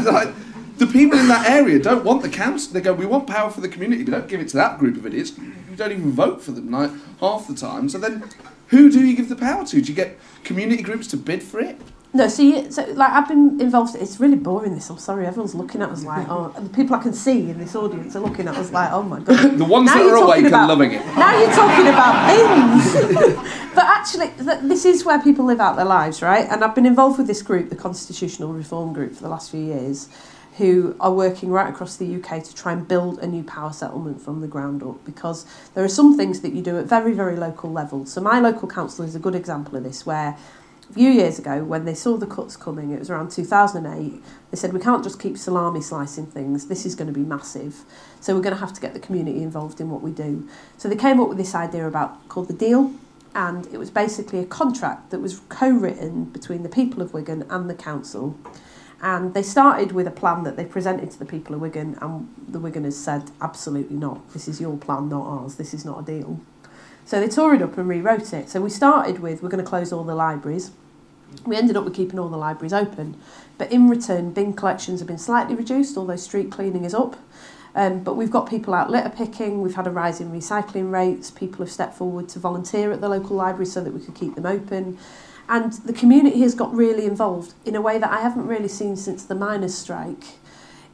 The people in that area don't want the council. They go, we want power for the community, but don't give it to that group of idiots. You don't even vote for them like half the time. So then, who do you give the power to? Do you get community groups to bid for it? No, see, so like I've been involved. It's really boring. This, I'm sorry. Everyone's looking at us like, <laughs> oh, the people I can see in this audience are looking at us like, oh my god. <laughs> the ones now that are awake about, are loving it. Now you're talking about things. <laughs> but actually, th- this is where people live out their lives, right? And I've been involved with this group, the Constitutional Reform Group, for the last few years who are working right across the UK to try and build a new power settlement from the ground up because there are some things that you do at very, very local level. So, my local council is a good example of this, where a few years ago, when they saw the cuts coming, it was around 2008, they said, We can't just keep salami slicing things, this is going to be massive. So, we're going to have to get the community involved in what we do. So, they came up with this idea about called the deal. And it was basically a contract that was co written between the people of Wigan and the council and they started with a plan that they presented to the people of Wigan, and the Wiganers said, absolutely not. This is your plan, not ours. This is not a deal. So they tore it up and rewrote it. So we started with, we're going to close all the libraries. We ended up with keeping all the libraries open. But in return, bin collections have been slightly reduced, although street cleaning is up. Um, but we've got people out litter picking, we've had a rise in recycling rates, people have stepped forward to volunteer at the local library so that we could keep them open. And the community has got really involved in a way that I haven't really seen since the miners' strike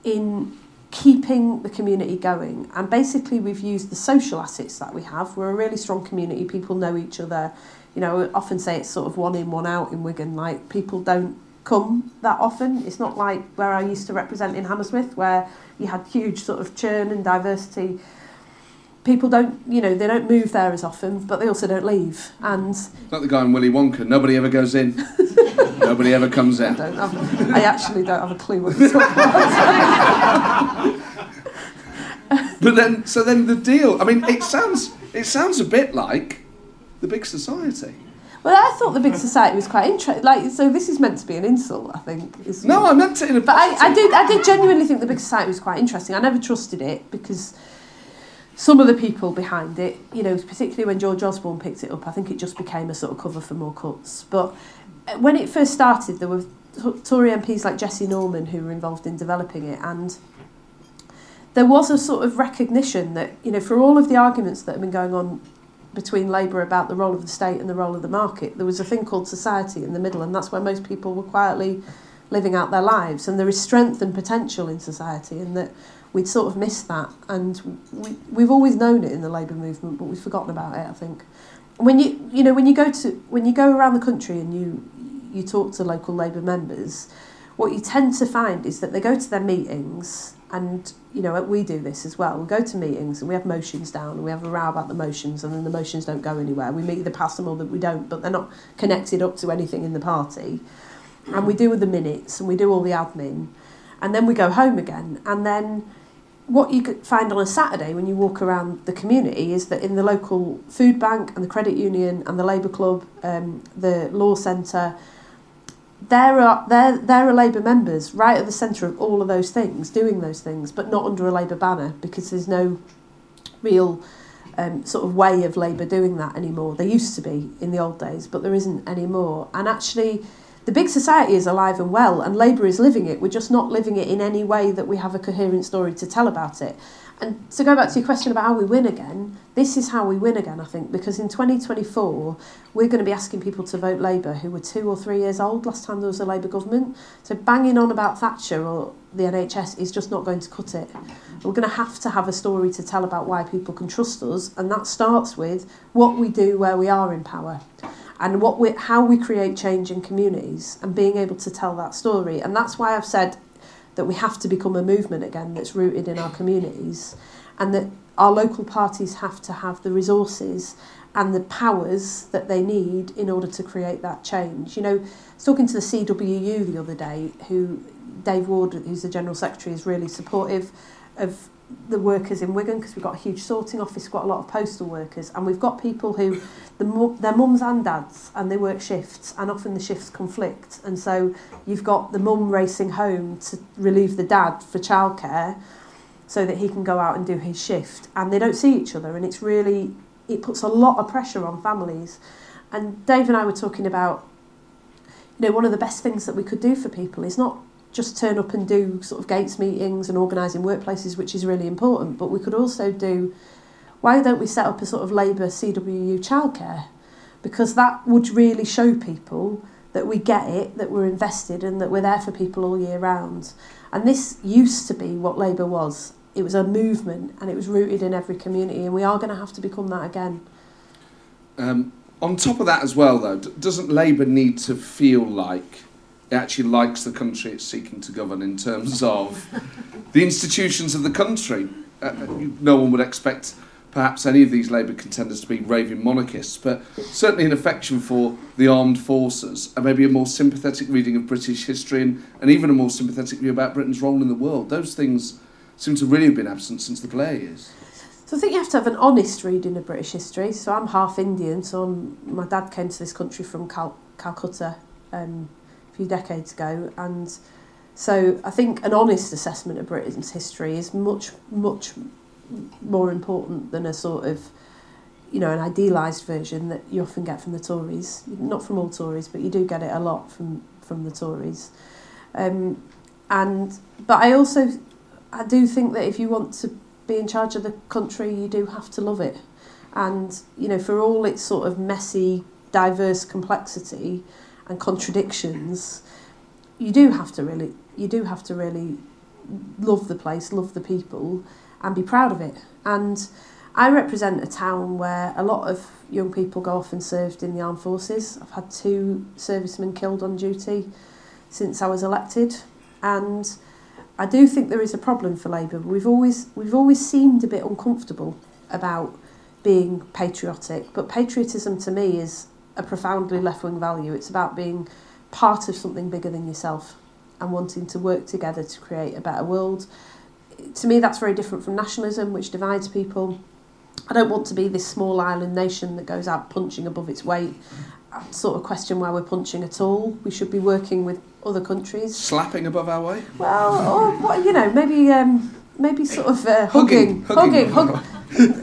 in keeping the community going. And basically, we've used the social assets that we have. We're a really strong community, people know each other. You know, I often say it's sort of one in, one out in Wigan. Like, people don't come that often. It's not like where I used to represent in Hammersmith, where you had huge sort of churn and diversity people don't, you know, they don't move there as often, but they also don't leave. And it's like the guy in Willy Wonka, nobody ever goes in, <laughs> nobody ever comes out. I, have, I actually don't have a clue what you're talking about. but then, so then the deal. I mean, it sounds it sounds a bit like the big society. Well, I thought the big society was quite interesting. Like, so this is meant to be an insult, I think. No, I meant it in a. But I, I did, I did genuinely think the big society was quite interesting. I never trusted it because some of the people behind it, you know, particularly when George Osborne picked it up, I think it just became a sort of cover for more cuts. But uh, when it first started, there were Tory MPs like Jesse Norman who were involved in developing it, and there was a sort of recognition that, you know, for all of the arguments that have been going on between Labour about the role of the state and the role of the market, there was a thing called society in the middle, and that's where most people were quietly living out their lives. And there is strength and potential in society, and that we'd sort of missed that, and we, we've always known it in the Labour movement, but we've forgotten about it. I think when you you know when you go to when you go around the country and you you talk to local Labour members, what you tend to find is that they go to their meetings and you know we do this as well. We go to meetings and we have motions down and we have a row about the motions and then the motions don't go anywhere. We either pass them or that we don't, but they're not connected up to anything in the party. And we do the minutes and we do all the admin, and then we go home again, and then what you find on a Saturday when you walk around the community is that in the local food bank and the credit union and the Labour Club, um, the law centre, there are there there are Labour members right at the centre of all of those things, doing those things, but not under a Labour banner because there's no real um, sort of way of Labour doing that anymore. There used to be in the old days, but there isn't anymore. And actually, the big society is alive and well, and Labour is living it. We're just not living it in any way that we have a coherent story to tell about it. And to go back to your question about how we win again, this is how we win again, I think, because in 2024, we're going to be asking people to vote Labour who were two or three years old last time there was a Labour government. So banging on about Thatcher or the NHS is just not going to cut it. We're going to have to have a story to tell about why people can trust us, and that starts with what we do where we are in power and what we, how we create change in communities and being able to tell that story. And that's why I've said that we have to become a movement again that's rooted in our communities and that our local parties have to have the resources and the powers that they need in order to create that change. You know, I was talking to the CWU the other day, who Dave Ward, who's the General Secretary, is really supportive of the workers in Wigan because we've got a huge sorting office, we've got a lot of postal workers, and we've got people who the their mums and dads and they work shifts, and often the shifts conflict, and so you've got the mum racing home to relieve the dad for childcare, so that he can go out and do his shift, and they don't see each other, and it's really it puts a lot of pressure on families, and Dave and I were talking about. You know, one of the best things that we could do for people is not just turn up and do sort of gates meetings and organising workplaces, which is really important. But we could also do, why don't we set up a sort of Labour CWU childcare? Because that would really show people that we get it, that we're invested, and that we're there for people all year round. And this used to be what Labour was. It was a movement and it was rooted in every community, and we are going to have to become that again. Um, on top of that, as well, though, doesn't Labour need to feel like actually likes the country it's seeking to govern in terms of the institutions of the country. Uh, no one would expect perhaps any of these Labour contenders to be raving monarchists, but certainly an affection for the armed forces and maybe a more sympathetic reading of British history and, and even a more sympathetic view about Britain's role in the world. Those things seem to really have been absent since the Blair years. So I think you have to have an honest reading of British history. So I'm half Indian, so I'm, my dad came to this country from Cal- Calcutta. Um, few decades ago. And so I think an honest assessment of Britain's history is much, much more important than a sort of, you know, an idealised version that you often get from the Tories. Not from all Tories, but you do get it a lot from, from the Tories. Um, and but I also I do think that if you want to be in charge of the country, you do have to love it. And you know, for all its sort of messy, diverse complexity, and contradictions, you do have to really you do have to really love the place, love the people, and be proud of it. And I represent a town where a lot of young people go off and served in the armed forces. I've had two servicemen killed on duty since I was elected, and I do think there is a problem for Labour. We've always we've always seemed a bit uncomfortable about being patriotic, but patriotism to me is a profoundly left wing value. It's about being part of something bigger than yourself and wanting to work together to create a better world. To me, that's very different from nationalism, which divides people. I don't want to be this small island nation that goes out punching above its weight. I sort of question why we're punching at all. We should be working with other countries. Slapping above our weight? Well, or you know, maybe um, maybe sort of uh, hugging, hugging, hugging, hugging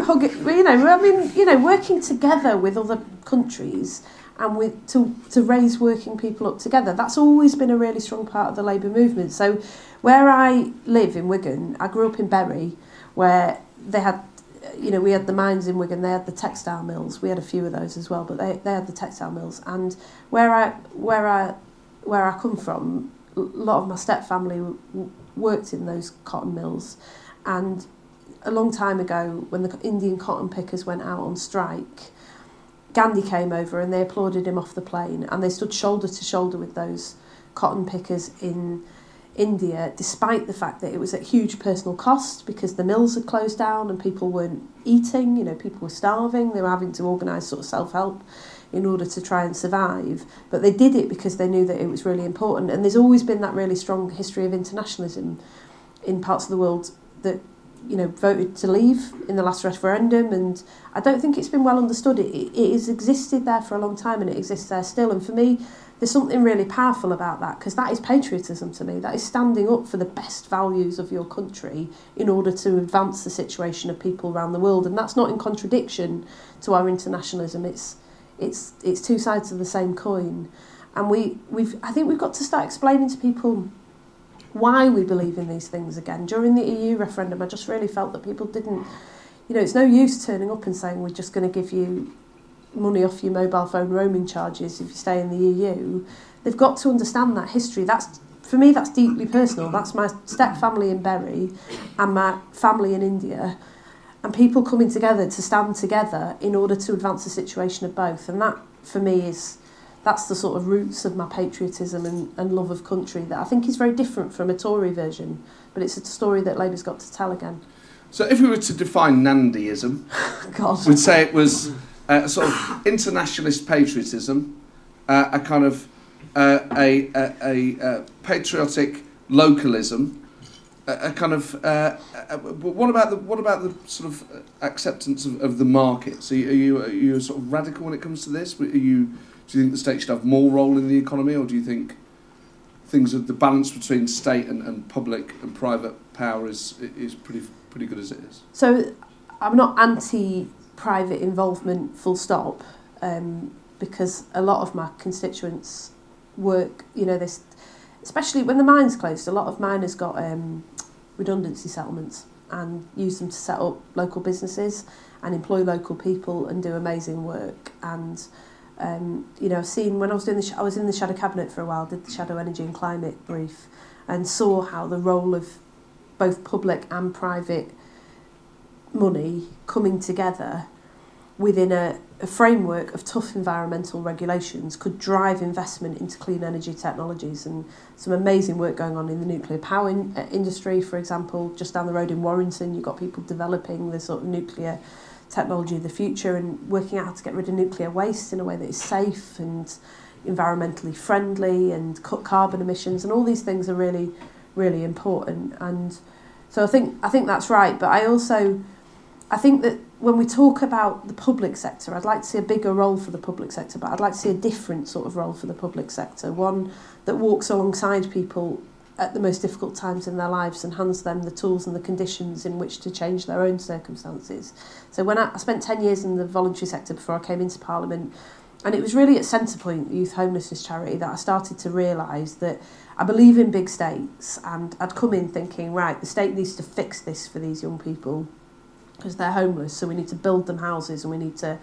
hug, you know, I mean, you know, working together with other countries and with to to raise working people up together. That's always been a really strong part of the labour movement. So, where I live in Wigan, I grew up in Bury, where they had, you know, we had the mines in Wigan. They had the textile mills. We had a few of those as well, but they they had the textile mills. And where I where I where I come from, a lot of my step family worked in those cotton mills, and a long time ago when the Indian cotton pickers went out on strike, Gandhi came over and they applauded him off the plane and they stood shoulder to shoulder with those cotton pickers in India, despite the fact that it was at huge personal cost because the mills had closed down and people weren't eating, you know, people were starving, they were having to organise sort of self help in order to try and survive. But they did it because they knew that it was really important. And there's always been that really strong history of internationalism in parts of the world that you know, voted to leave in the last referendum, and I don't think it's been well understood. It, it has existed there for a long time, and it exists there still. And for me, there's something really powerful about that because that is patriotism to me. That is standing up for the best values of your country in order to advance the situation of people around the world, and that's not in contradiction to our internationalism. It's it's it's two sides of the same coin, and we we've I think we've got to start explaining to people why we believe in these things again. During the EU referendum, I just really felt that people didn't, you know, it's no use turning up and saying we're just going to give you money off your mobile phone roaming charges if you stay in the EU. They've got to understand that history. That's for me, that's deeply personal. That's my step family in Bury and my family in India, and people coming together to stand together in order to advance the situation of both. And that, for me, is that's the sort of roots of my patriotism and, and love of country that I think is very different from a Tory version, but it's a story that Labour's got to tell again. So, if we were to define Nandyism, <laughs> God. we'd say it was a sort of internationalist patriotism, uh, a kind of uh, a, a, a, a patriotic localism, a, a kind of. Uh, uh, what about the what about the sort of acceptance of, of the market? So, are you are you sort of radical when it comes to this? Are you do you think the state should have more role in the economy, or do you think things of the balance between state and, and public and private power is is pretty pretty good as it is? So, I'm not anti private involvement, full stop, um, because a lot of my constituents work. You know, this especially when the mine's closed. A lot of miners got um, redundancy settlements and use them to set up local businesses and employ local people and do amazing work and um, you know, seen when I was doing the, I was in the shadow cabinet for a while, did the shadow energy and climate brief, and saw how the role of both public and private money coming together within a, a framework of tough environmental regulations could drive investment into clean energy technologies. And some amazing work going on in the nuclear power in, uh, industry for example just down the road in Warrington you've got people developing the sort of nuclear technology of the future and working out how to get rid of nuclear waste in a way that is safe and environmentally friendly and cut carbon emissions and all these things are really really important. And so I think I think that's right but I also I think that when we talk about the public sector I'd like to see a bigger role for the public sector but I'd like to see a different sort of role for the public sector one that walks alongside people at the most difficult times in their lives and hands them the tools and the conditions in which to change their own circumstances. So when I, I spent 10 years in the voluntary sector before I came into Parliament, and it was really at Centrepoint, the youth homelessness charity, that I started to realise that I believe in big states and I'd come in thinking, right, the state needs to fix this for these young people because they're homeless, so we need to build them houses and we need to,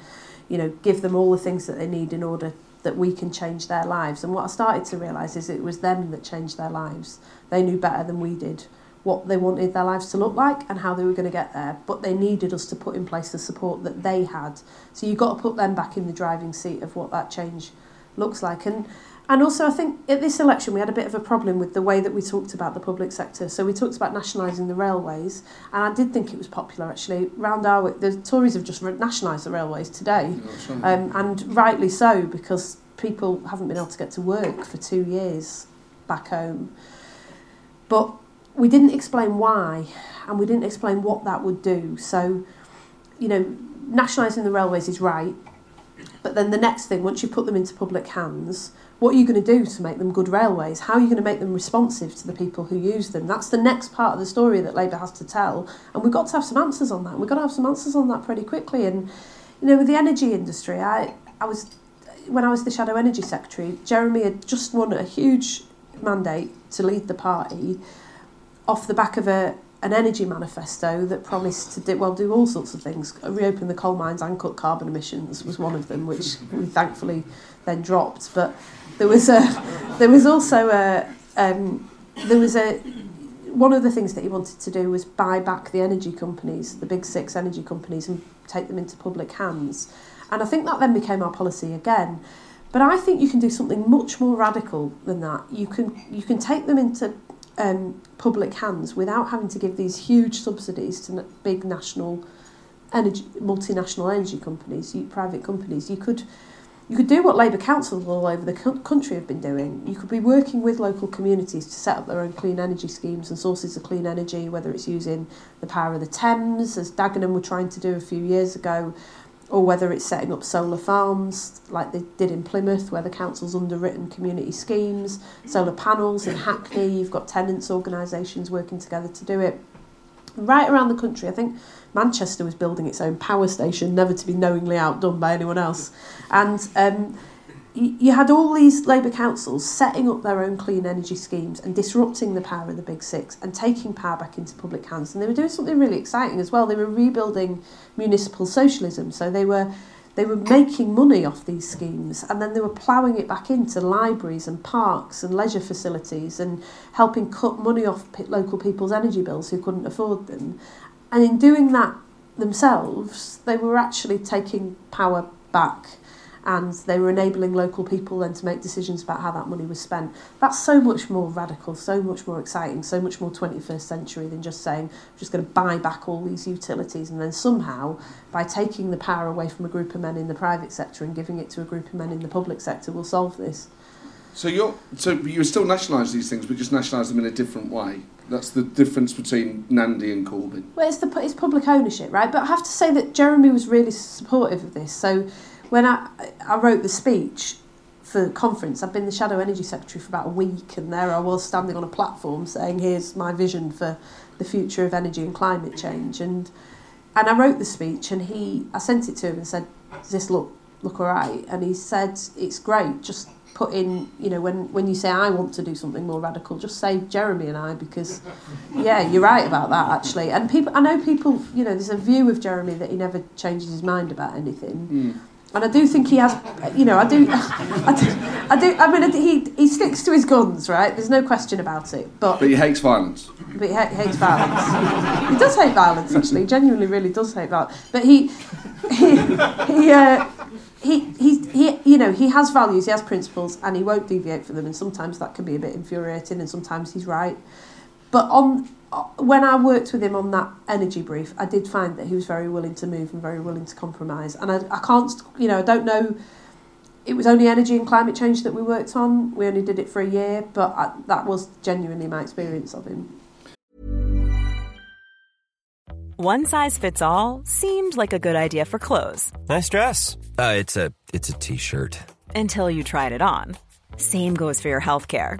you know, give them all the things that they need in order that we can change their lives. And what I started to realise is it was them that changed their lives. They knew better than we did what they wanted their lives to look like and how they were going to get there. But they needed us to put in place the support that they had. So you've got to put them back in the driving seat of what that change looks like. And and also, I think at this election we had a bit of a problem with the way that we talked about the public sector. So we talked about nationalising the railways, and I did think it was popular actually. Round our the Tories have just nationalised the railways today, um, and rightly so because people haven't been able to get to work for two years back home. But we didn't explain why, and we didn't explain what that would do. So, you know, nationalising the railways is right, but then the next thing, once you put them into public hands, what are you going to do to make them good railways? How are you going to make them responsive to the people who use them? That's the next part of the story that Labour has to tell. And we've got to have some answers on that. We've got to have some answers on that pretty quickly. And, you know, with the energy industry, I, I was, when I was the Shadow Energy Secretary, Jeremy had just won a huge mandate to lead the party off the back of a, an energy manifesto that promised to do, well do all sorts of things. Reopen the coal mines and cut carbon emissions was one of them, which we thankfully then dropped. But there was a, there was also a, um, there was a, one of the things that he wanted to do was buy back the energy companies, the big six energy companies, and take them into public hands. And I think that then became our policy again. But I think you can do something much more radical than that. You can you can take them into um, public hands without having to give these huge subsidies to big national energy multinational energy companies, private companies. You could you could do what Labour councils all over the country have been doing. You could be working with local communities to set up their own clean energy schemes and sources of clean energy, whether it's using the power of the Thames, as Dagenham were trying to do a few years ago, or whether it's setting up solar farms like they did in Plymouth, where the council's underwritten community schemes, solar panels in Hackney, you've got tenants organisations working together to do it. Right around the country, I think Manchester was building its own power station, never to be knowingly outdone by anyone else. And um, you had all these Labour councils setting up their own clean energy schemes and disrupting the power of the big six and taking power back into public hands. And they were doing something really exciting as well. They were rebuilding municipal socialism. So they were they were making money off these schemes and then they were ploughing it back into libraries and parks and leisure facilities and helping cut money off local people's energy bills who couldn't afford them and in doing that themselves, they were actually taking power back and they were enabling local people then to make decisions about how that money was spent. That's so much more radical, so much more exciting, so much more 21st century than just saying, I'm just going to buy back all these utilities and then somehow, by taking the power away from a group of men in the private sector and giving it to a group of men in the public sector, we'll solve this. So you're so you still nationalise these things, but just nationalise them in a different way. That's the difference between Nandy and Corbyn. Well, it's the it's public ownership, right? But I have to say that Jeremy was really supportive of this. So when I I wrote the speech for conference, I've been the Shadow Energy Secretary for about a week, and there I was standing on a platform saying, "Here's my vision for the future of energy and climate change." And and I wrote the speech, and he I sent it to him and said, "Does this look look all right?" And he said, "It's great. Just put in, you know, when, when you say I want to do something more radical, just say Jeremy and I because, yeah, you're right about that actually. And people, I know people, you know, there's a view of Jeremy that he never changes his mind about anything. Mm. And I do think he has, you know, I do, <laughs> I do, I, do, I mean, he, he sticks to his guns, right? There's no question about it. But, but he hates violence. But he, ha- hates violence. he does hate violence, actually. He genuinely, really does hate violence. But he, he, he, uh, he, he, he, you know, he has values, he has principles, and he won't deviate from them. And sometimes that can be a bit infuriating, and sometimes he's right. But on when I worked with him on that energy brief, I did find that he was very willing to move and very willing to compromise. And I, I can't, you know, I don't know. It was only energy and climate change that we worked on. We only did it for a year, but I, that was genuinely my experience of him. One size fits all seemed like a good idea for clothes. Nice dress. Uh, it's a it's a t-shirt. Until you tried it on. Same goes for your health care.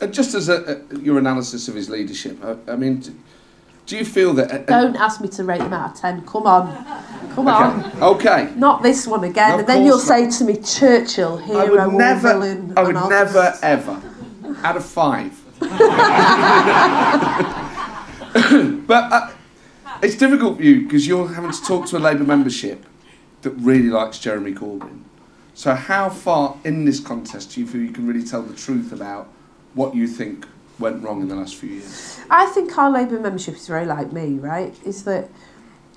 Uh, just as a, a, your analysis of his leadership, I, I mean, do, do, you feel that? Uh, Don't ask me to rate him out of 10. Come on. Come okay. on. Okay. Not this one again. No, and then you'll not. say to me, Churchill, hero, I would never, villain. I would never, ever, out of five. <laughs> but uh, it's difficult for you because you're having to talk to a Labour membership that really likes Jeremy Corbyn. So, how far in this contest do you feel you can really tell the truth about what you think went wrong in the last few years? I think our Labour membership is very like me, right? Is that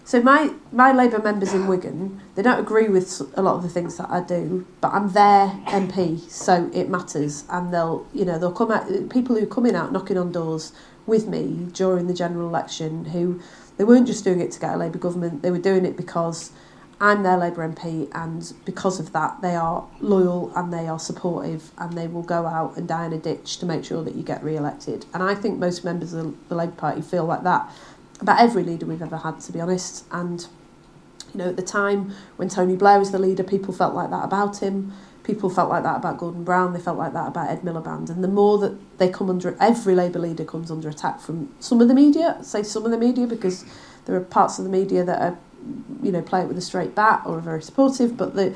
so my my Labour members in Wigan, they don't agree with a lot of the things that I do, but I'm their MP, so it matters, and they'll you know they'll come out people who come in out knocking on doors with me during the general election who they weren't just doing it to get a Labour government, they were doing it because I'm their Labour MP, and because of that, they are loyal and they are supportive, and they will go out and die in a ditch to make sure that you get re-elected. And I think most members of the Labour Party feel like that about every leader we've ever had, to be honest. And you know, at the time when Tony Blair was the leader, people felt like that about him people felt like that about Gordon Brown, they felt like that about Ed Miliband. And the more that they come under, every Labour leader comes under attack from some of the media, say some of the media, because there are parts of the media that are, you know, play it with a straight bat or are very supportive, but the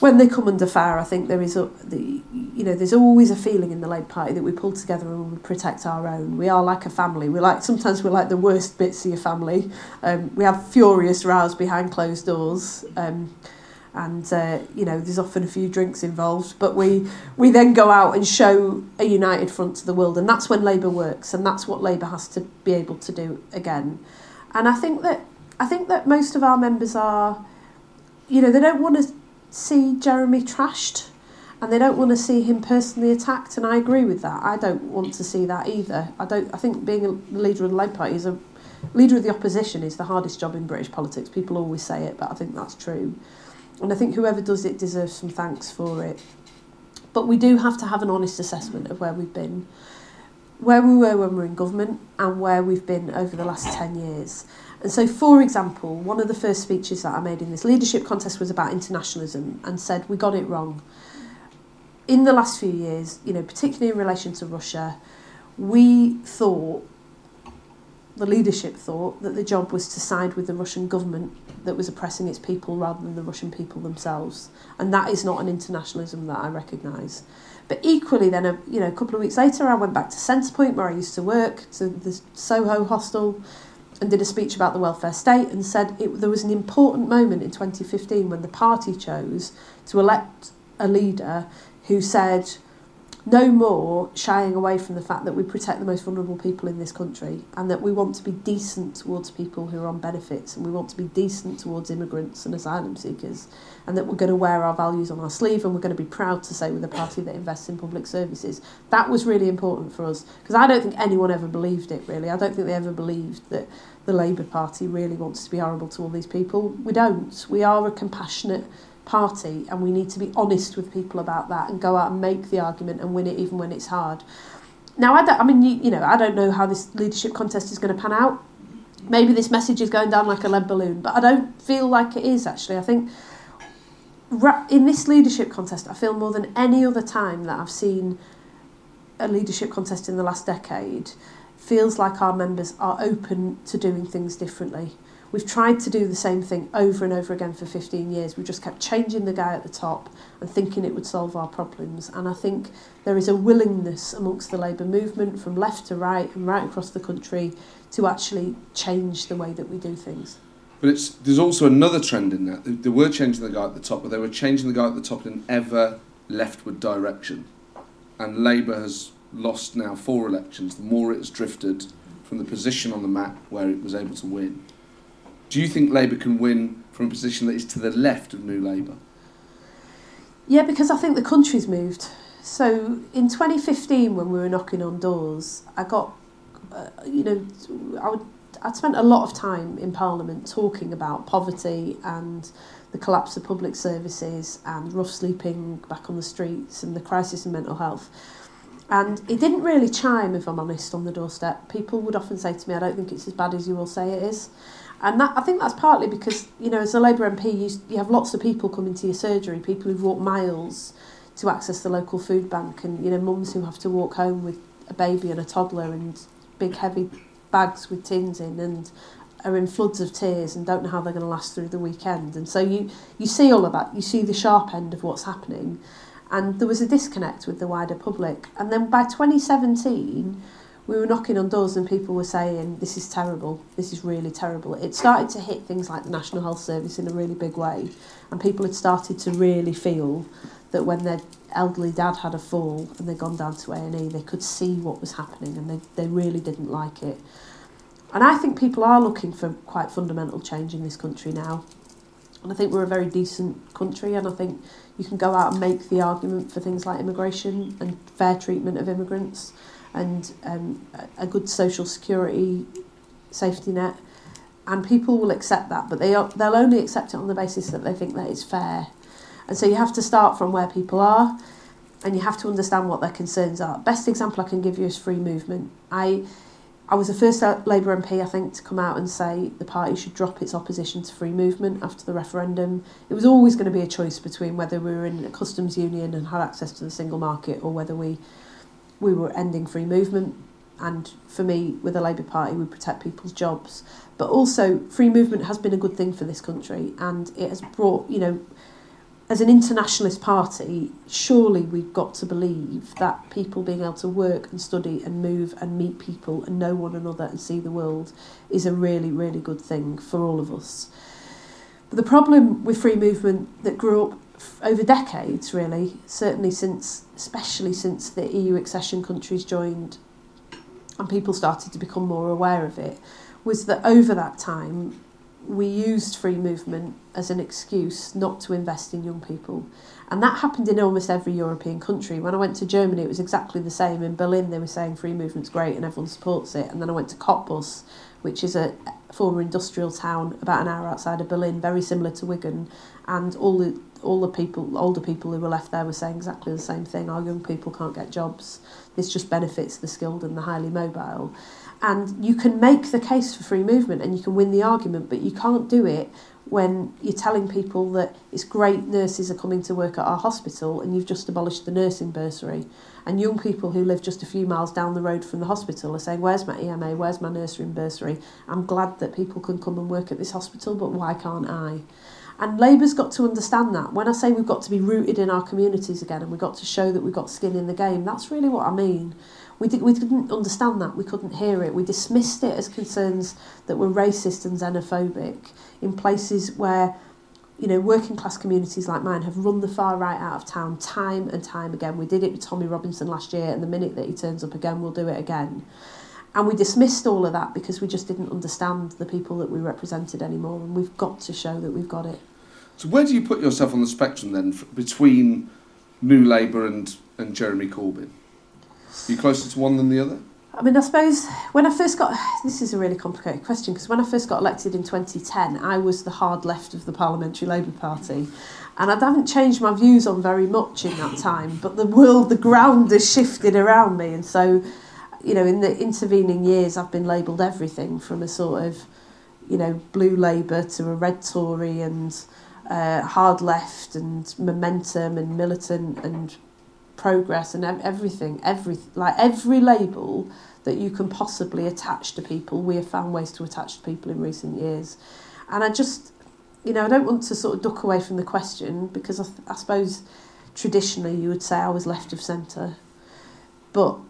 when they come under fire, I think there is a, the, you know, there's always a feeling in the Labour Party that we pull together and we protect our own. We are like a family. We like sometimes we're like the worst bits of your family. Um, we have furious rows behind closed doors. Um, and uh, you know there's often a few drinks involved but we we then go out and show a united front to the world and that's when labour works and that's what labour has to be able to do again and i think that i think that most of our members are you know they don't want to see Jeremy trashed and they don't want to see him personally attacked and I agree with that. I don't want to see that either. I don't I think being a leader of the Labour Party is a leader of the opposition is the hardest job in British politics. People always say it, but I think that's true. And I think whoever does it deserves some thanks for it. But we do have to have an honest assessment of where we've been, where we were when we were in government, and where we've been over the last 10 years. And so, for example, one of the first speeches that I made in this leadership contest was about internationalism and said we got it wrong. In the last few years, you know, particularly in relation to Russia, we thought, the leadership thought, that the job was to side with the Russian government that was oppressing its people rather than the Russian people themselves. And that is not an internationalism that I recognise. But equally, then, a, you know, a couple of weeks later, I went back to Centrepoint, where I used to work, to the Soho hostel, and did a speech about the welfare state and said it, there was an important moment in 2015 when the party chose to elect a leader who said no more shying away from the fact that we protect the most vulnerable people in this country and that we want to be decent towards people who are on benefits and we want to be decent towards immigrants and asylum seekers and that we're going to wear our values on our sleeve and we're going to be proud to say we're the party that invests in public services. That was really important for us because I don't think anyone ever believed it really. I don't think they ever believed that the Labour Party really wants to be horrible to all these people. We don't. We are a compassionate party and we need to be honest with people about that and go out and make the argument and win it even when it's hard. Now, I, don't, I mean, you, you know, I don't know how this leadership contest is going to pan out. Maybe this message is going down like a lead balloon, but I don't feel like it is actually. I think in this leadership contest, I feel more than any other time that I've seen a leadership contest in the last decade, feels like our members are open to doing things differently. We've tried to do the same thing over and over again for 15 years. We've just kept changing the guy at the top and thinking it would solve our problems. And I think there is a willingness amongst the Labour movement from left to right and right across the country to actually change the way that we do things. But it's, there's also another trend in that. They were changing the guy at the top, but they were changing the guy at the top in an ever leftward direction. And Labour has lost now four elections. The more it has drifted from the position on the map where it was able to win do you think Labour can win from a position that is to the left of New Labour? Yeah, because I think the country's moved. So in 2015, when we were knocking on doors, I got, uh, you know, I would, I'd spent a lot of time in Parliament talking about poverty and the collapse of public services and rough sleeping back on the streets and the crisis in mental health. And it didn't really chime, if I'm honest, on the doorstep. People would often say to me, I don't think it's as bad as you all say it is. And that I think that's partly because, you know, as a Labour MP, you, you have lots of people coming to your surgery, people who've walked miles to access the local food bank, and, you know, mums who have to walk home with a baby and a toddler and big heavy bags with tins in and are in floods of tears and don't know how they're going to last through the weekend. And so you, you see all of that, you see the sharp end of what's happening. And there was a disconnect with the wider public. And then by 2017, we were knocking on doors and people were saying, this is terrible, this is really terrible. It started to hit things like the National Health Service in a really big way. And people had started to really feel that when their elderly dad had a fall and they'd gone down to A&E, they could see what was happening and they, they really didn't like it. And I think people are looking for quite fundamental change in this country now. And I think we're a very decent country and I think you can go out and make the argument for things like immigration and fair treatment of immigrants and um, a good social security safety net. And people will accept that, but they are, they'll only accept it on the basis that they think that it's fair. And so you have to start from where people are and you have to understand what their concerns are. Best example I can give you is free movement. I I was the first Labour MP, I think, to come out and say the party should drop its opposition to free movement after the referendum. It was always going to be a choice between whether we were in a customs union and had access to the single market or whether we we were ending free movement. And for me, with the Labour Party, we protect people's jobs. But also, free movement has been a good thing for this country, and it has brought, you know, as an internationalist party, surely we've got to believe that people being able to work and study and move and meet people and know one another and see the world is a really, really good thing for all of us. But the problem with free movement that grew up over decades, really, certainly since, especially since the EU accession countries joined and people started to become more aware of it, was that over that time, we used free movement as an excuse not to invest in young people. And that happened in almost every European country. When I went to Germany, it was exactly the same. In Berlin, they were saying free movement's great and everyone supports it. And then I went to Cottbus, which is a former industrial town about an hour outside of Berlin, very similar to Wigan. And all the all the people, older people who were left there, were saying exactly the same thing. Our young people can't get jobs. This just benefits the skilled and the highly mobile. And you can make the case for free movement and you can win the argument, but you can't do it when you're telling people that it's great nurses are coming to work at our hospital and you've just abolished the nursing bursary. And young people who live just a few miles down the road from the hospital are saying, Where's my EMA? Where's my nursing bursary? I'm glad that people can come and work at this hospital, but why can't I? And Labour's got to understand that. When I say we've got to be rooted in our communities again and we've got to show that we've got skin in the game, that's really what I mean. We, did, we didn't understand that, we couldn't hear it. We dismissed it as concerns that were racist and xenophobic in places where you know, working class communities like mine have run the far right out of town time and time again. We did it with Tommy Robinson last year, and the minute that he turns up again, we'll do it again. And we dismissed all of that because we just didn't understand the people that we represented anymore, and we've got to show that we've got it. So, where do you put yourself on the spectrum then between New Labour and, and Jeremy Corbyn? Are you closer to one than the other? I mean, I suppose when I first got this is a really complicated question because when I first got elected in 2010, I was the hard left of the Parliamentary Labour Party, and I haven't changed my views on very much in that time. But the world, the ground has shifted around me, and so you know, in the intervening years, I've been labelled everything from a sort of you know blue Labour to a red Tory and uh, hard left and momentum and militant and progress and everything, every like every label that you can possibly attach to people, we have found ways to attach to people in recent years. And I just, you know, I don't want to sort of duck away from the question because I, I suppose traditionally you would say I was left of centre, but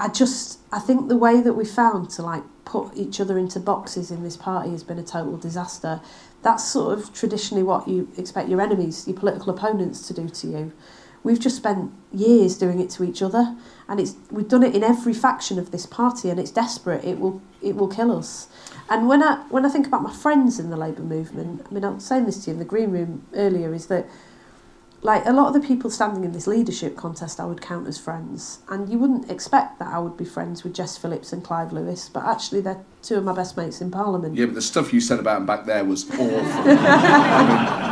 I just I think the way that we found to like put each other into boxes in this party has been a total disaster. That's sort of traditionally what you expect your enemies, your political opponents, to do to you. We've just spent years doing it to each other, and it's we've done it in every faction of this party, and it's desperate. It will it will kill us. And when I when I think about my friends in the Labour movement, I mean, I was saying this to you in the green room earlier, is that like a lot of the people standing in this leadership contest, I would count as friends, and you wouldn't expect that I would be friends with Jess Phillips and Clive Lewis, but actually they're two of my best mates in Parliament. Yeah, but the stuff you said about them back there was awful. <laughs> I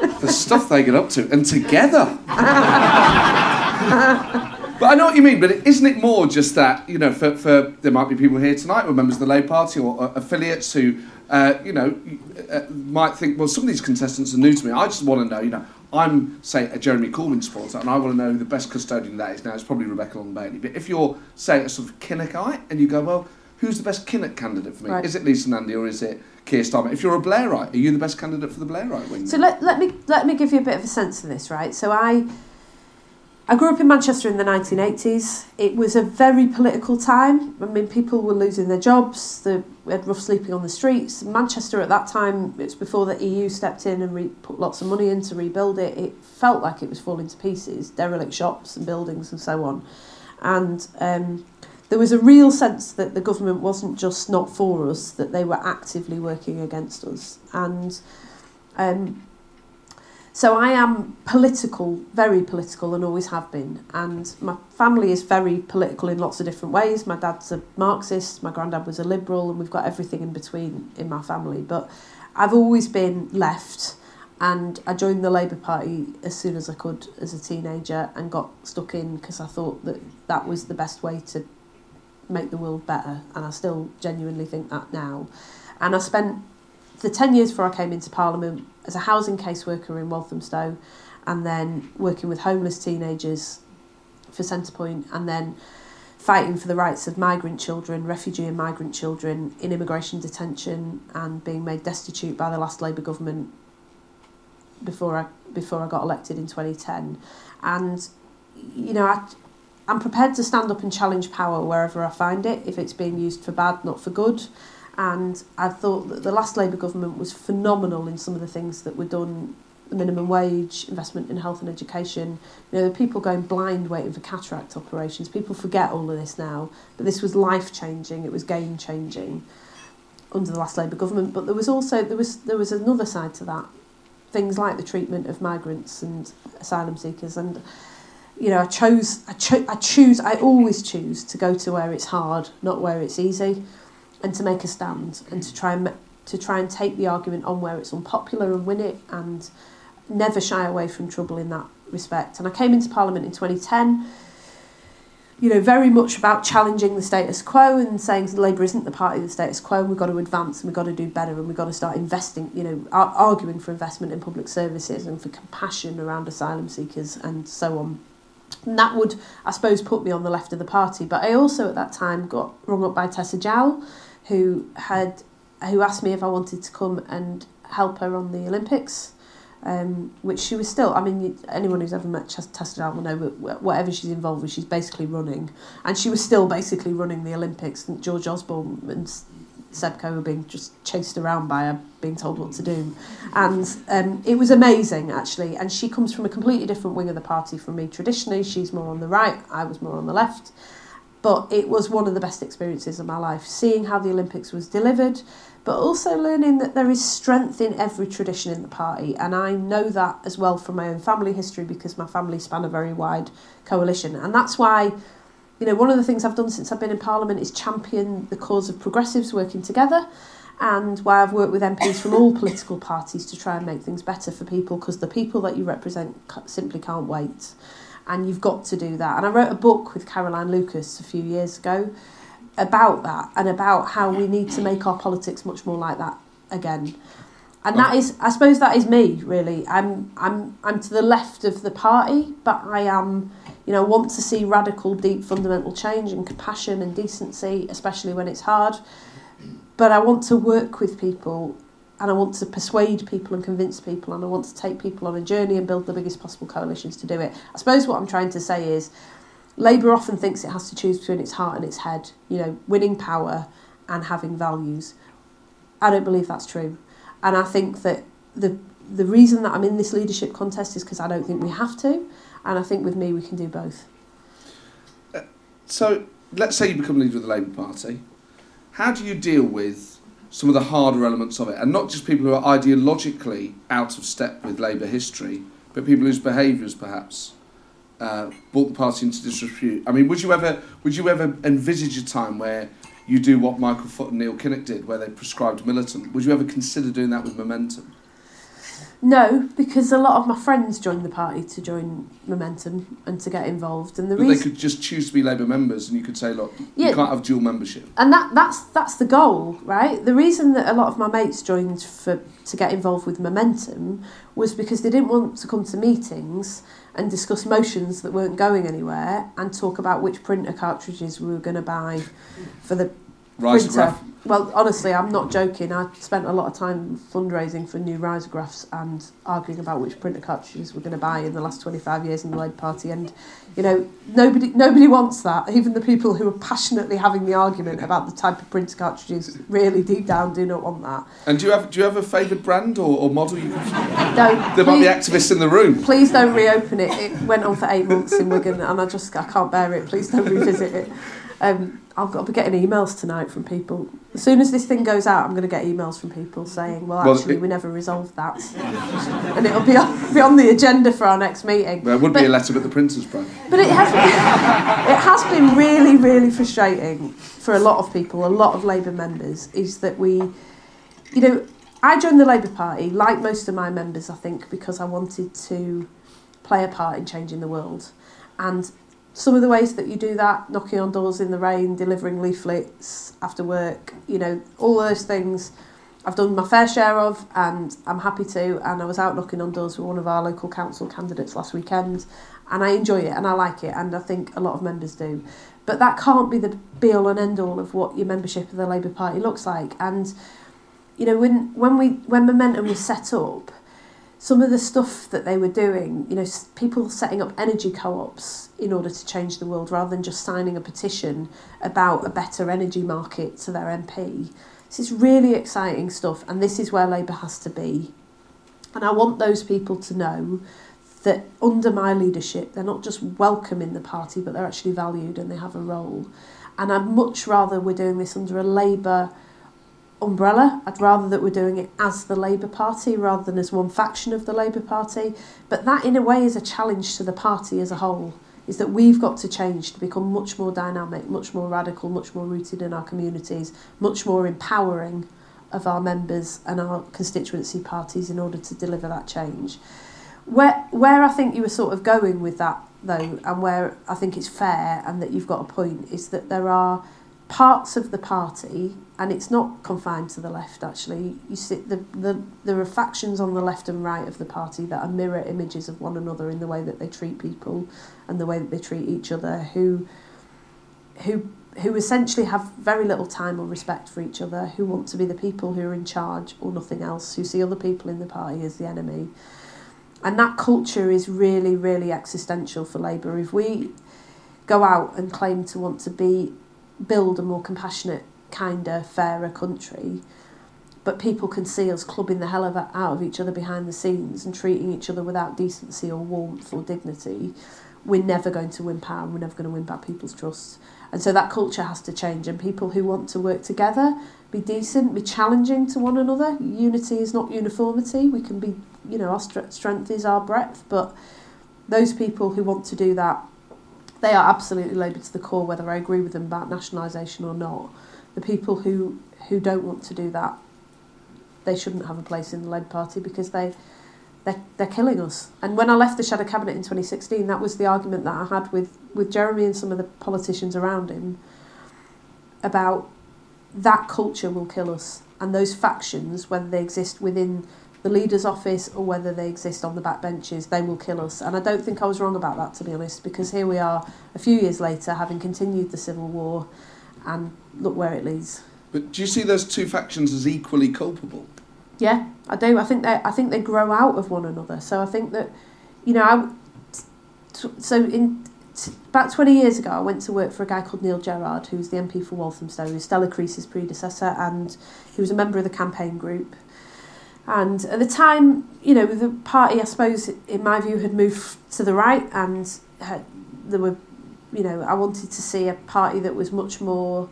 mean, the stuff they get up to, and together. but I know what you mean. But isn't it more just that you know, for, for there might be people here tonight who are members of the Labour Party or uh, affiliates who, uh, you know, uh, might think, well, some of these contestants are new to me. I just want to know, you know, I'm say a Jeremy Corbyn supporter, and I want to know who the best custodian that is now. It's probably Rebecca Long Bailey. But if you're say a sort of Kinnockite, and you go, well, who's the best Kinnock candidate for me? Right. Is it Lisa Nandy or is it Keir Starmer? If you're a Blairite, are you the best candidate for the Blairite wing? So let, let me let me give you a bit of a sense of this, right? So I I grew up in Manchester in the 1980s. It was a very political time. I mean, people were losing their jobs. They had rough sleeping on the streets. Manchester at that time, it's before the EU stepped in and re- put lots of money in to rebuild it. It felt like it was falling to pieces. Derelict shops and buildings and so on. And um, there was a real sense that the government wasn't just not for us, that they were actively working against us. And um, so I am political, very political, and always have been. And my family is very political in lots of different ways. My dad's a Marxist, my granddad was a liberal, and we've got everything in between in my family. But I've always been left. And I joined the Labour Party as soon as I could as a teenager and got stuck in because I thought that that was the best way to make the world better, and I still genuinely think that now. And I spent the 10 years before I came into Parliament as a housing caseworker in Walthamstow, and then working with homeless teenagers for Centrepoint, and then fighting for the rights of migrant children, refugee and migrant children in immigration detention, and being made destitute by the last Labour government before I before I got elected in 2010, and you know I. I'm prepared to stand up and challenge power wherever I find it, if it's being used for bad, not for good. And I thought that the last Labour government was phenomenal in some of the things that were done the minimum wage, investment in health and education. You know, people going blind waiting for cataract operations. People forget all of this now, but this was life changing. It was game changing under the last Labour government. But there was also there was there was another side to that. Things like the treatment of migrants and asylum seekers and you know, I chose, I, cho- I choose, I always choose to go to where it's hard, not where it's easy, and to make a stand and to try and to try and take the argument on where it's unpopular and win it, and never shy away from trouble in that respect. And I came into Parliament in 2010. You know, very much about challenging the status quo and saying Labour isn't the party of the status quo. And we've got to advance and we've got to do better and we've got to start investing. You know, arguing for investment in public services and for compassion around asylum seekers and so on. And that would, I suppose, put me on the left of the party. But I also at that time got rung up by Tessa Jowell, who had who asked me if I wanted to come and help her on the Olympics. Um, which she was still. I mean, anyone who's ever met Tessa Jowell will know whatever she's involved with, she's basically running, and she was still basically running the Olympics. And George Osborne and Seb Coe were being just chased around by her, being told what to do. And um, it was amazing, actually. And she comes from a completely different wing of the party from me. Traditionally, she's more on the right, I was more on the left. But it was one of the best experiences of my life, seeing how the Olympics was delivered, but also learning that there is strength in every tradition in the party. And I know that as well from my own family history because my family span a very wide coalition. And that's why you know, one of the things I've done since I've been in Parliament is champion the cause of progressives working together and why I've worked with MPs from all political parties to try and make things better for people because the people that you represent simply can't wait. And you've got to do that. And I wrote a book with Caroline Lucas a few years ago about that and about how we need to make our politics much more like that again. And that is, I suppose, that is me really. I'm, I'm, I'm to the left of the party, but I am you know, want to see radical, deep, fundamental change and compassion and decency, especially when it's hard. But I want to work with people and I want to persuade people and convince people and I want to take people on a journey and build the biggest possible coalitions to do it. I suppose what I'm trying to say is Labour often thinks it has to choose between its heart and its head, you know, winning power and having values. I don't believe that's true. And I think that the the reason that I'm in this leadership contest is because I don't think we have to. And I think with me, we can do both. Uh, so, let's say you become leader of the Labour Party. How do you deal with some of the harder elements of it? And not just people who are ideologically out of step with Labour history, but people whose behaviours perhaps uh, brought the party into disrepute. I mean, would you ever would you ever envisage a time where you do what Michael Foot and Neil Kinnock did, where they prescribed militant? Would you ever consider doing that with Momentum? No, because a lot of my friends joined the party to join Momentum and to get involved, and the but reason they could just choose to be Labour members, and you could say, look, Yeah. you can't have dual membership. and that that's that's the goal, right? The reason that a lot of my mates joined for to get involved with Momentum was because they didn't want to come to meetings and discuss motions that weren't going anywhere and talk about which printer cartridges we were going to buy for the printer. Well, honestly, I'm not joking. I spent a lot of time fundraising for new risographs and arguing about which printer cartridges we're going to buy in the last 25 years in the Labour Party. And you know, nobody nobody wants that. Even the people who are passionately having the argument about the type of printer cartridges, really deep down, do not want that. And do you have do you have a favoured brand or, or model? You Don't. <laughs> there might be activists in the room. Please don't reopen it. It went on for eight months in Wigan, and I just I can't bear it. Please don't revisit it. Um, I've got to be getting emails tonight from people. As soon as this thing goes out, I'm going to get emails from people saying, "Well, Well, actually, it- we never resolved that," <laughs> and it'll be on, be on the agenda for our next meeting. There would But- be a letter with the printer's brand. But it has been, it has been really, really frustrating for a lot of people, a lot of Labour members, is that we, you know, I joined the Labour Party, like most of my members, I think, because I wanted to play a part in changing the world. And some of the ways that you do that, knocking on doors in the rain, delivering leaflets after work, you know, all those things I've done my fair share of and I'm happy to. And I was out knocking on doors with one of our local council candidates last weekend and I enjoy it and I like it and I think a lot of members do. But that can't be the be all and end all of what your membership of the Labour Party looks like. And you know, when when we when Momentum was set up, some of the stuff that they were doing, you know, people setting up energy co-ops in order to change the world rather than just signing a petition about a better energy market to their MP. This is really exciting stuff and this is where Labour has to be. And I want those people to know that under my leadership, they're not just welcome in the party, but they're actually valued and they have a role. And I'd much rather we're doing this under a Labour umbrella. I'd rather that we're doing it as the Labour Party rather than as one faction of the Labour Party. But that, in a way, is a challenge to the party as a whole. Is that we've got to change to become much more dynamic, much more radical, much more rooted in our communities, much more empowering of our members and our constituency parties in order to deliver that change. Where where I think you were sort of going with that though, and where I think it's fair and that you've got a point, is that there are parts of the party, and it's not confined to the left actually. You see, the, the, there are factions on the left and right of the party that are mirror images of one another in the way that they treat people and the way that they treat each other, who, who, who essentially have very little time or respect for each other, who want to be the people who are in charge or nothing else, who see other people in the party as the enemy. And that culture is really, really existential for Labour. If we go out and claim to want to be build a more compassionate, kinder, fairer country. But people can see us clubbing the hell of out of each other behind the scenes and treating each other without decency or warmth or dignity. We're never going to win power and we're never going to win back people's trust. And so that culture has to change. And people who want to work together, be decent, be challenging to one another. Unity is not uniformity. We can be, you know, our strength is our breadth. But those people who want to do that they are absolutely Labour to the core, whether I agree with them about nationalisation or not. The people who, who don't want to do that, they shouldn't have a place in the Labour Party because they, they're, they're killing us. And when I left the Shadow Cabinet in 2016, that was the argument that I had with, with Jeremy and some of the politicians around him about that culture will kill us. And those factions, whether they exist within the leader's office or whether they exist on the back benches, they will kill us. And I don't think I was wrong about that, to be honest, because here we are a few years later having continued the civil war and look where it leads. But do you see those two factions as equally culpable? Yeah, I do. I think they I think they grow out of one another. So I think that, you know, I, so in about 20 years ago, I went to work for a guy called Neil Gerrard, who's the MP for Walthamstow, who's Stella Creasy's predecessor, and he was a member of the campaign group. And at the time, you know, the party, I suppose, in my view, had moved to the right, and had, there were, you know, I wanted to see a party that was much more,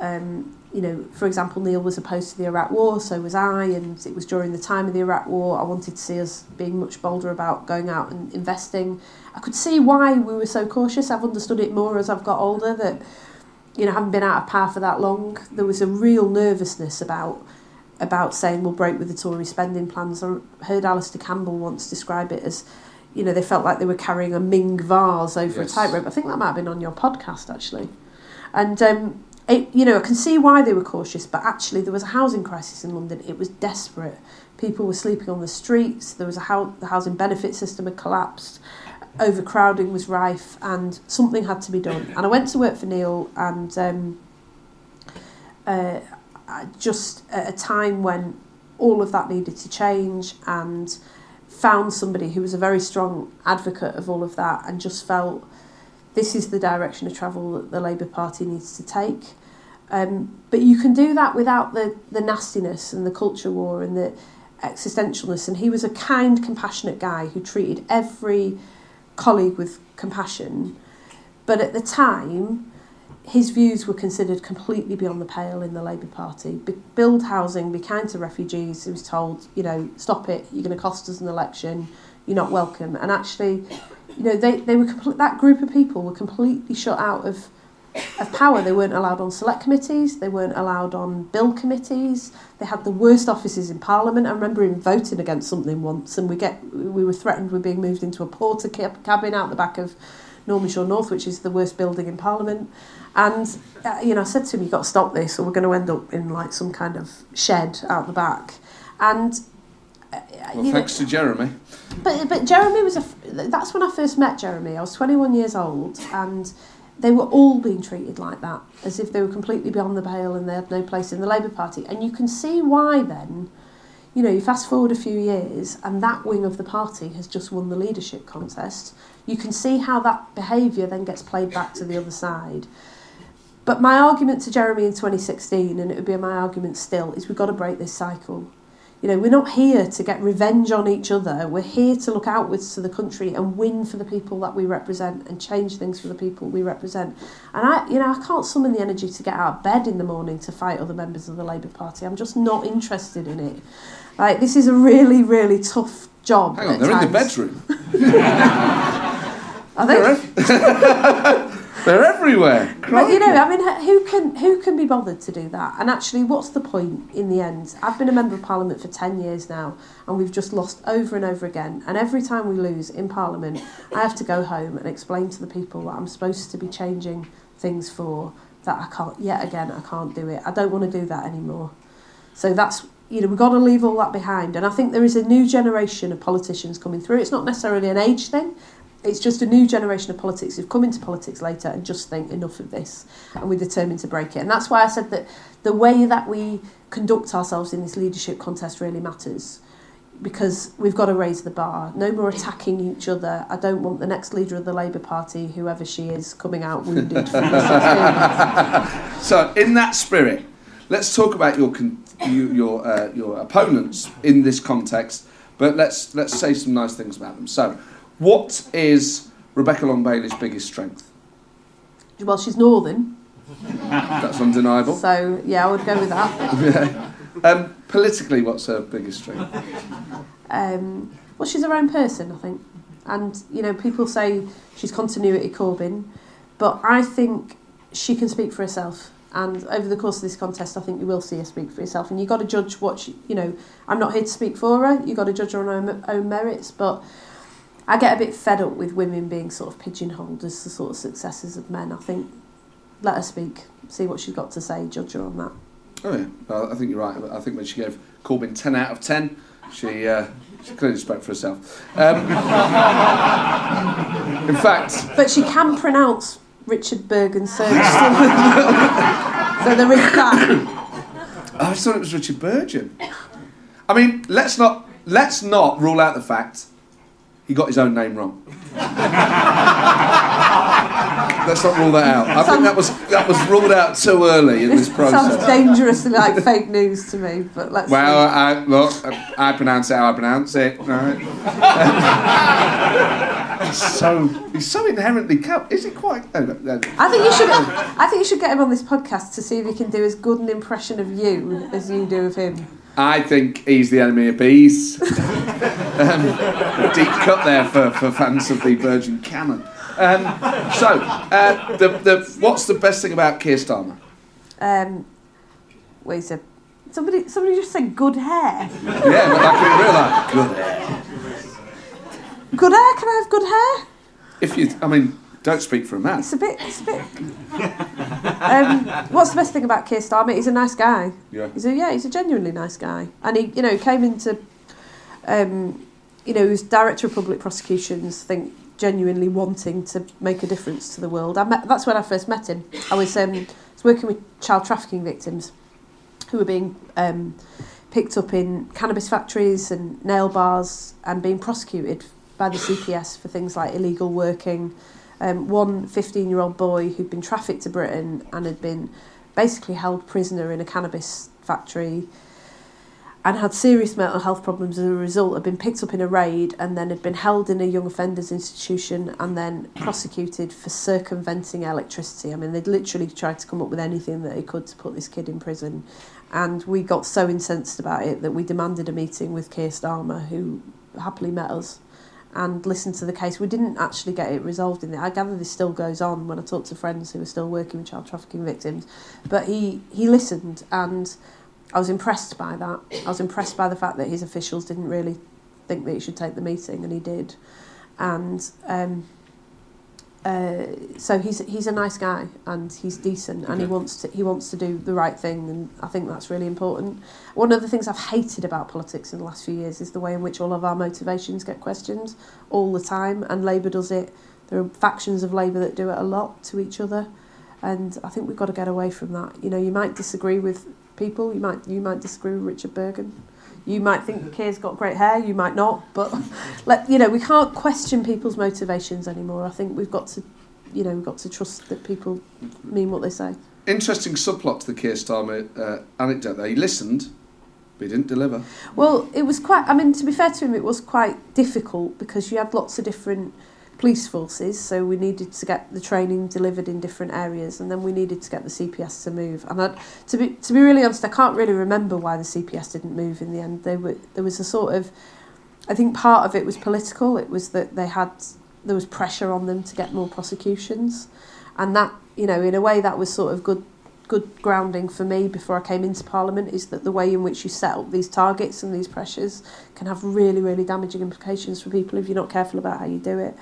um, you know, for example, Neil was opposed to the Iraq War, so was I, and it was during the time of the Iraq War. I wanted to see us being much bolder about going out and investing. I could see why we were so cautious. I've understood it more as I've got older that, you know, having been out of power for that long, there was a real nervousness about about saying we'll break with the Tory spending plans. I heard Alastair Campbell once describe it as, you know, they felt like they were carrying a Ming vase over yes. a tightrope. I think that might have been on your podcast actually, and um, it, you know, I can see why they were cautious, but actually there was a housing crisis in London. It was desperate. People were sleeping on the streets. There was a the housing benefit system had collapsed. Overcrowding was rife, and something had to be done. And I went to work for Neil, and um, uh, just at a time when all of that needed to change and found somebody who was a very strong advocate of all of that and just felt this is the direction of travel that the Labour Party needs to take. Um, but you can do that without the, the nastiness and the culture war and the existentialness. And he was a kind, compassionate guy who treated every colleague with compassion. But at the time, his views were considered completely beyond the pale in the Labour Party. Be- build housing, be kind to refugees. He was told, you know, stop it. You're going to cost us an election. You're not welcome. And actually, you know, they, they were that group of people were completely shut out of of power. They weren't allowed on select committees. They weren't allowed on bill committees. They had the worst offices in Parliament. I remember him voting against something once, and we get we were threatened with being moved into a Portakabin out the back of Norman Shaw North, which is the worst building in Parliament. And, uh, you know, I said to him, you've got to stop this or we're going to end up in like some kind of shed out the back. And, uh, Well, you know, thanks to Jeremy. but but Jeremy was a. That's when I first met Jeremy. I was 21 years old, and they were all being treated like that, as if they were completely beyond the pale and they had no place in the Labour Party. And you can see why then. You know, you fast forward a few years, and that wing of the party has just won the leadership contest. You can see how that behaviour then gets played back to the other side. But my argument to Jeremy in 2016, and it would be my argument still, is we've got to break this cycle. You know, we're not here to get revenge on each other. We're here to look outwards to the country and win for the people that we represent and change things for the people we represent. And I, you know, I can't summon the energy to get out of bed in the morning to fight other members of the Labour Party. I'm just not interested in it. Like, this is a really, really tough job. Hang on, they're in the bedroom. <laughs> Are they? <laughs> They're everywhere. But you know, I mean, who can who can be bothered to do that? And actually, what's the point in the end? I've been a member of Parliament for ten years now, and we've just lost over and over again. And every time we lose in Parliament, I have to go home and explain to the people that I'm supposed to be changing things for. That I can't yet again. I can't do it. I don't want to do that anymore. So that's you know we've got to leave all that behind. And I think there is a new generation of politicians coming through. It's not necessarily an age thing. It's just a new generation of politics who've come into politics later and just think enough of this, and we're determined to break it. And that's why I said that the way that we conduct ourselves in this leadership contest really matters, because we've got to raise the bar. No more attacking each other. I don't want the next leader of the Labour Party, whoever she is, coming out wounded from. <laughs> <laughs> So, in that spirit, let's talk about your your uh, your opponents in this context. But let's let's say some nice things about them. So, what is Rebecca Long Bailey's biggest strength? Well, she's northern, That's undeniable. so yeah, I would go with that. Um, politically, what's her biggest strength? Um, well, she's her own person, I think. And, you know, people say she's continuity Corbyn, but I think she can speak for herself. And over the course of this contest, I think you will see her speak for herself. And you've got to judge what she, you know, I'm not here to speak for her. You've got to judge her on her own, own merits. But I get a bit fed up with women being sort of pigeonholed as the sort of successors of men. I think let her speak, see what she's got to say, judge her on that. Oh yeah, well, I think you're right. I think when she gave Corbyn ten out of ten, she uh, she clearly spoke for herself. Um, <laughs> in fact, But she can pronounce Richard Burgon's surname. <laughs> so there is that. I just thought it was Richard Burgeon. I mean, let's not let's not rule out the fact he got his own name wrong. let's not rule that out. I think that was that was ruled out too early in this process. Sounds process. dangerously like fake news to me, but let's Well, see. I, look, I pronounce it how I pronounce it. Right. he's so he's so inherently cut. Is he quite? No, no, no. I think you should. I think you should get him on this podcast to see if he can do as good an impression of you as you do of him. I think he's the enemy of bees. <laughs> um, a deep cut there for, for fans of the Burgon canon. Um, so, uh, the, the, what's the best thing about Keir Starmer? Um, wait a sec. Somebody, somebody just said good hair. Yeah, but like in real life. Good hair. Good hair? Can I have good hair? If you, I mean, don't speak for a man. It's a bit. It's a bit. Um, what's the best thing about Keir Starmer? He's a nice guy. Yeah. He's a yeah. He's a genuinely nice guy, and he you know came into, um, you know, he was director of public prosecutions. Think genuinely wanting to make a difference to the world. I met, that's when I first met him. I was um, I was working with child trafficking victims, who were being um, picked up in cannabis factories and nail bars and being prosecuted by the CPS for things like illegal working. Um, one 15 year old boy who'd been trafficked to Britain and had been basically held prisoner in a cannabis factory and had serious mental health problems as a result, had been picked up in a raid and then had been held in a young offenders institution and then prosecuted for circumventing electricity. I mean, they'd literally tried to come up with anything that they could to put this kid in prison. And we got so incensed about it that we demanded a meeting with Keir Starmer, who happily met us and listened to the case. We didn't actually get it resolved in there. I gather this still goes on when I talk to friends who are still working with child trafficking victims. But he, he listened and I was impressed by that. I was impressed by the fact that his officials didn't really think that he should take the meeting and he did. And um, uh, so he's he's a nice guy and he's decent and he wants to he wants to do the right thing and I think that's really important. One of the things I've hated about politics in the last few years is the way in which all of our motivations get questioned all the time and Labour does it. There are factions of Labour that do it a lot to each other and I think we've got to get away from that. You know, you might disagree with people, you might you might disagree with Richard Burgon. You might think Keir's got great hair, you might not, but <laughs> you know we can't question people's motivations anymore. I think we've got to, you know, we've got to trust that people mean what they say. Interesting subplot to the Keir Starmer uh, anecdote there. He listened, but he didn't deliver. Well, it was quite. I mean, to be fair to him, it was quite difficult because you had lots of different police forces, so we needed to get the training delivered in different areas, and then we needed to get the CPS to move. And I'd, to be to be really honest, I can't really remember why the CPS didn't move in the end. They were there was a sort of, I think part of it was political. It was that they had there was pressure on them to get more prosecutions, and that you know in a way that was sort of good good grounding for me before I came into Parliament is that the way in which you set up these targets and these pressures can have really, really damaging implications for people if you're not careful about how you do it.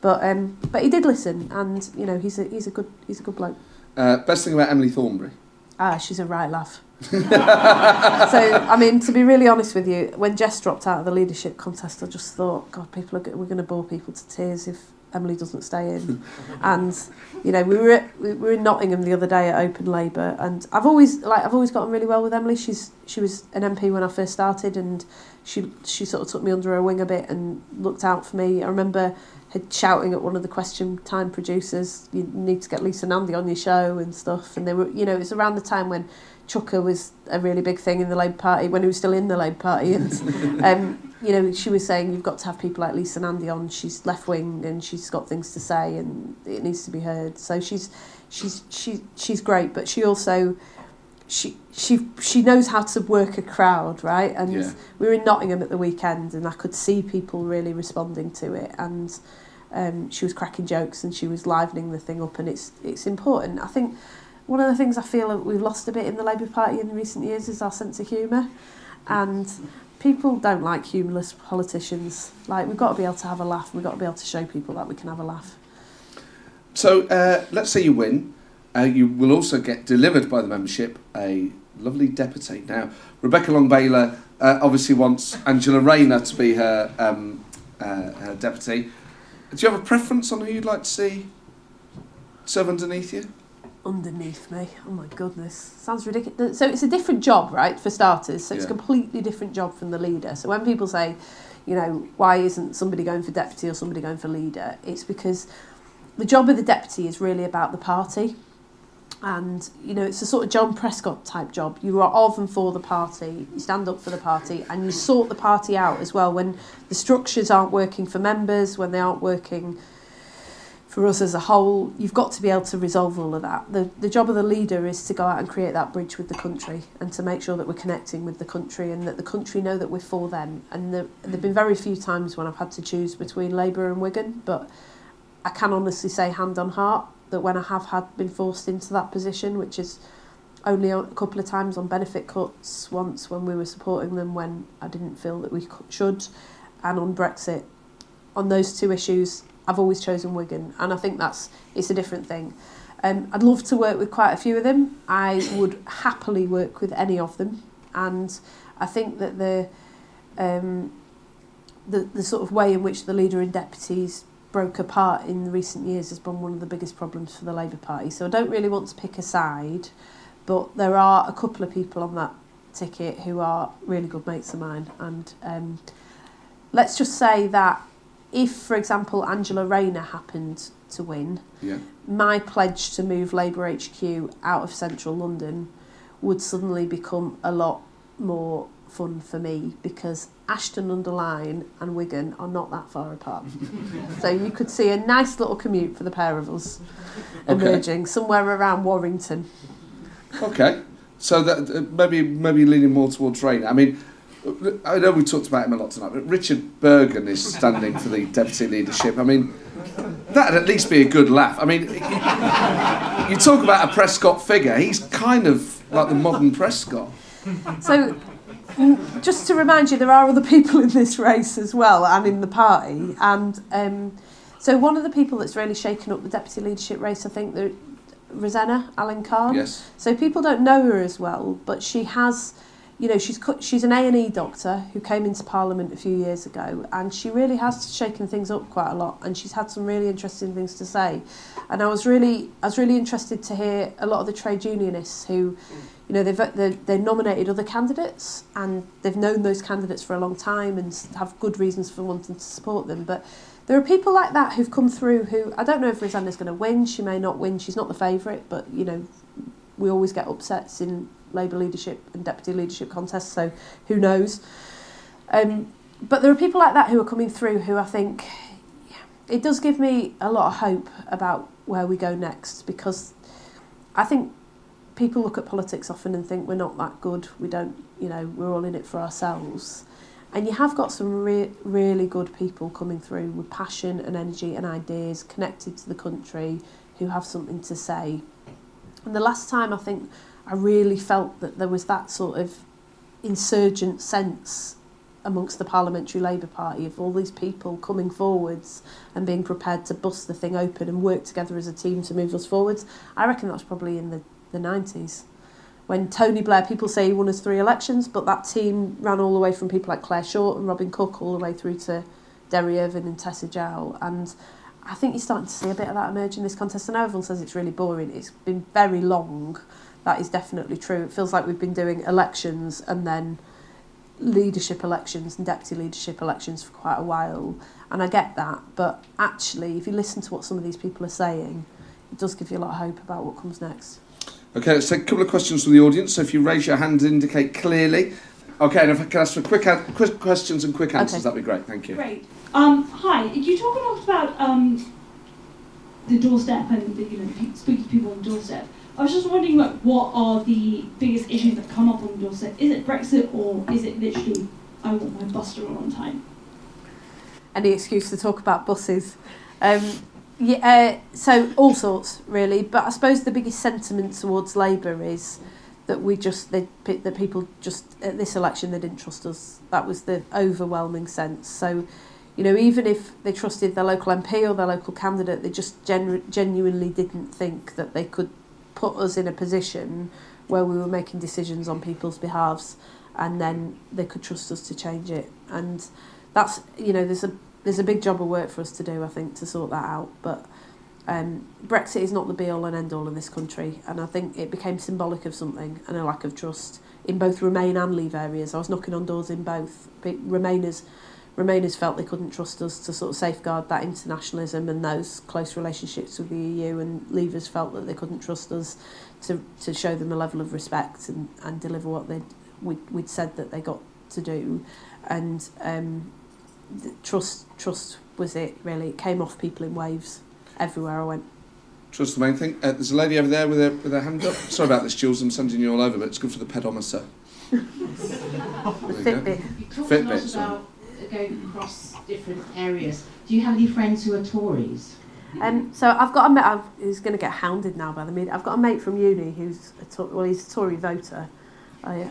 But um, but he did listen, and you know he's a he's a good he's a good bloke. Uh, best thing about Emily Thornberry. Ah, she's a right laugh. <laughs> so I mean, to be really honest with you, when Jess dropped out of the leadership contest, I just thought, God, people are we're going to bore people to tears if Emily doesn't stay in. <laughs> and you know, we were at, we were in Nottingham the other day at Open Labour, and I've always like I've always gotten really well with Emily. She's she was an MP when I first started, and she she sort of took me under her wing a bit and looked out for me. I remember her shouting at one of the question time producers, "You need to get Lisa Nandy on your show and stuff." And they were, you know, it was around the time when Chuka was a really big thing in the Labour Party when he was still in the Labour Party, and <laughs> um, you know, she was saying you've got to have people like Lisa Nandy on. She's left wing and she's got things to say and it needs to be heard. So she's she's she she's great, but she also she she she knows how to work a crowd, right? And Yeah. we were in Nottingham at the weekend, and I could see people really responding to it, and um, she was cracking jokes and she was livening the thing up, and it's it's important. I think one of the things I feel that we've lost a bit in the Labour Party in recent years is our sense of humour, and people don't like humorless politicians. Like we've got to be able to have a laugh. We've got to be able to show people that we can have a laugh. So uh, let's say you win. Uh, you will also get delivered by the membership a lovely deputy. Now, Rebecca Long Bailey uh, obviously wants Angela Rayner to be her, um, uh, her deputy. Do you have a preference on who you'd like to see serve underneath you? underneath me. Oh my goodness, sounds ridiculous. So it's a different job, right? For starters, so it's a completely different job from the leader. So when people say, you know, why isn't somebody going for deputy or somebody going for leader? It's because the job of the deputy is really about the party. And you know, it's a sort of John Prescott type job. You are of and for the party. You stand up for the party, and you sort the party out as well when the structures aren't working for members, when they aren't working for us as a whole, you've got to be able to resolve all of that. The, the job of the leader is to go out and create that bridge with the country and to make sure that we're connecting with the country and that the country know that we're for them. And there have been very few times when I've had to choose between Labour and Wigan, but I can honestly say, hand on heart, that when I have had been forced into that position, which is only a couple of times on benefit cuts, once when we were supporting them when I didn't feel that we should, and on Brexit, on those two issues, I've always chosen Wigan, and I think that's it's a different thing. Um, I'd love to work with quite a few of them. I would happily work with any of them, and I think that the um, the the sort of way in which the leader and deputies broke apart in recent years has been one of the biggest problems for the Labour Party. So I don't really want to pick a side, but there are a couple of people on that ticket who are really good mates of mine, and um, let's just say that if, for example, Angela Rayner happened to win, Yeah. my pledge to move Labour HQ out of central London would suddenly become a lot more fun for me because Ashton under Lyne and Wigan are not that far apart. <laughs> so you could see a nice little commute for the pair of us Okay. emerging somewhere around Warrington. Okay. So that uh, maybe maybe leaning more towards Rayner. I mean, I know we talked about him a lot tonight, but Richard Burgon is standing for the deputy leadership. I mean, that'd at least be a good laugh. I mean, you talk about a Prescott figure. He's kind of like the modern Prescott. So, just to remind you, there are other <laughs> people in this race as well and in the party. And um, So one of the people that's really shaken up the deputy leadership race, I think, the Rosena Allin-Khan. Yes. So people don't know her as well, but she has, you know, she's she's an A and E doctor who came into Parliament a few years ago, and she really has shaken things up quite a lot, and she's had some really interesting things to say. And I was really I was really interested to hear a lot of the trade unionists who, you know, they've they they nominated other candidates, and they've known those candidates for a long time and have good reasons for wanting to support them, but. There are people like that who've come through who I don't know if Rosena's going to win. She may not win. She's not the favourite, but you know, we always get upsets in Labour leadership and deputy leadership contests, so who knows? Um, but there are people like that who are coming through who I think it does give me a lot of hope about where we go next because I think people look at politics often and think we're not that good. We don't, you know, we're all in it for ourselves. And you have got some re- really good people coming through with passion and energy and ideas connected to the country who have something to say. And the last time I think I really felt that there was that sort of insurgent sense amongst the Parliamentary Labour Party of all these people coming forwards and being prepared to bust the thing open and work together as a team to move us forwards. I reckon that was probably in the, the 90s. When Tony Blair, people say he won us three elections, but that team ran all the way from people like Clare Short and Robin Cook all the way through to Derry Irvine and Tessa Jowell. And I think you're starting to see a bit of that emerge in this contest. I know everyone says it's really boring. It's been very long. That is definitely true. It feels like we've been doing elections and then leadership elections and deputy leadership elections for quite a while. And I get that. But actually, if you listen to what some of these people are saying, it does give you a lot of hope about what comes next. Okay, let's take a couple of questions from the audience. So if you raise your hand, indicate clearly. Okay, and if I can ask for quick, an- quick questions and quick answers, Okay. that'd be great. Thank you. Great. Um, hi. You talk a lot about um, the doorstep and the, you know pe- speaking to people on the doorstep. I was just wondering, like, what are the biggest issues that come up on the doorstep? Is it Brexit or is it literally I want my bus to run on time? any excuse to talk about buses. Um, yeah, uh, so all sorts really, but I suppose the biggest sentiment towards Labour is that we just they, that people just at this election they didn't trust us. That was the overwhelming sense. So, you know, even if they trusted their local MP or their local candidate, they just genu- genuinely didn't think that they could put us in a position where we were making decisions on people's behalves, and then they could trust us to change it. And that's you know there's a there's a big job of work for us to do I think to sort that out. But um, Brexit is not the be all and end all in this country and I think it became symbolic of something and a lack of trust in both Remain and Leave areas. I was knocking on doors in both. Remainers Remainers felt they couldn't trust us to sort of safeguard that internationalism and those close relationships with the EU and Leavers felt that they couldn't trust us to, to show them a level of respect and, and deliver what they'd, we'd, we'd said that they got to do and um, the trust trust was it really it came off people in waves everywhere I went Trust the main thing. Uh, there's a lady over there with her, with her hand up. Sorry about this, Jules. I'm sending you all over, but it's good for the pedometer. the <laughs> There. Fitbit You Fitbit, about going across different areas. Do you have any friends who are Tories? um, so I've got a mate who's going to get hounded now by the media I've got a mate from uni who's a Tor- well he's a Tory voter I, <laughs>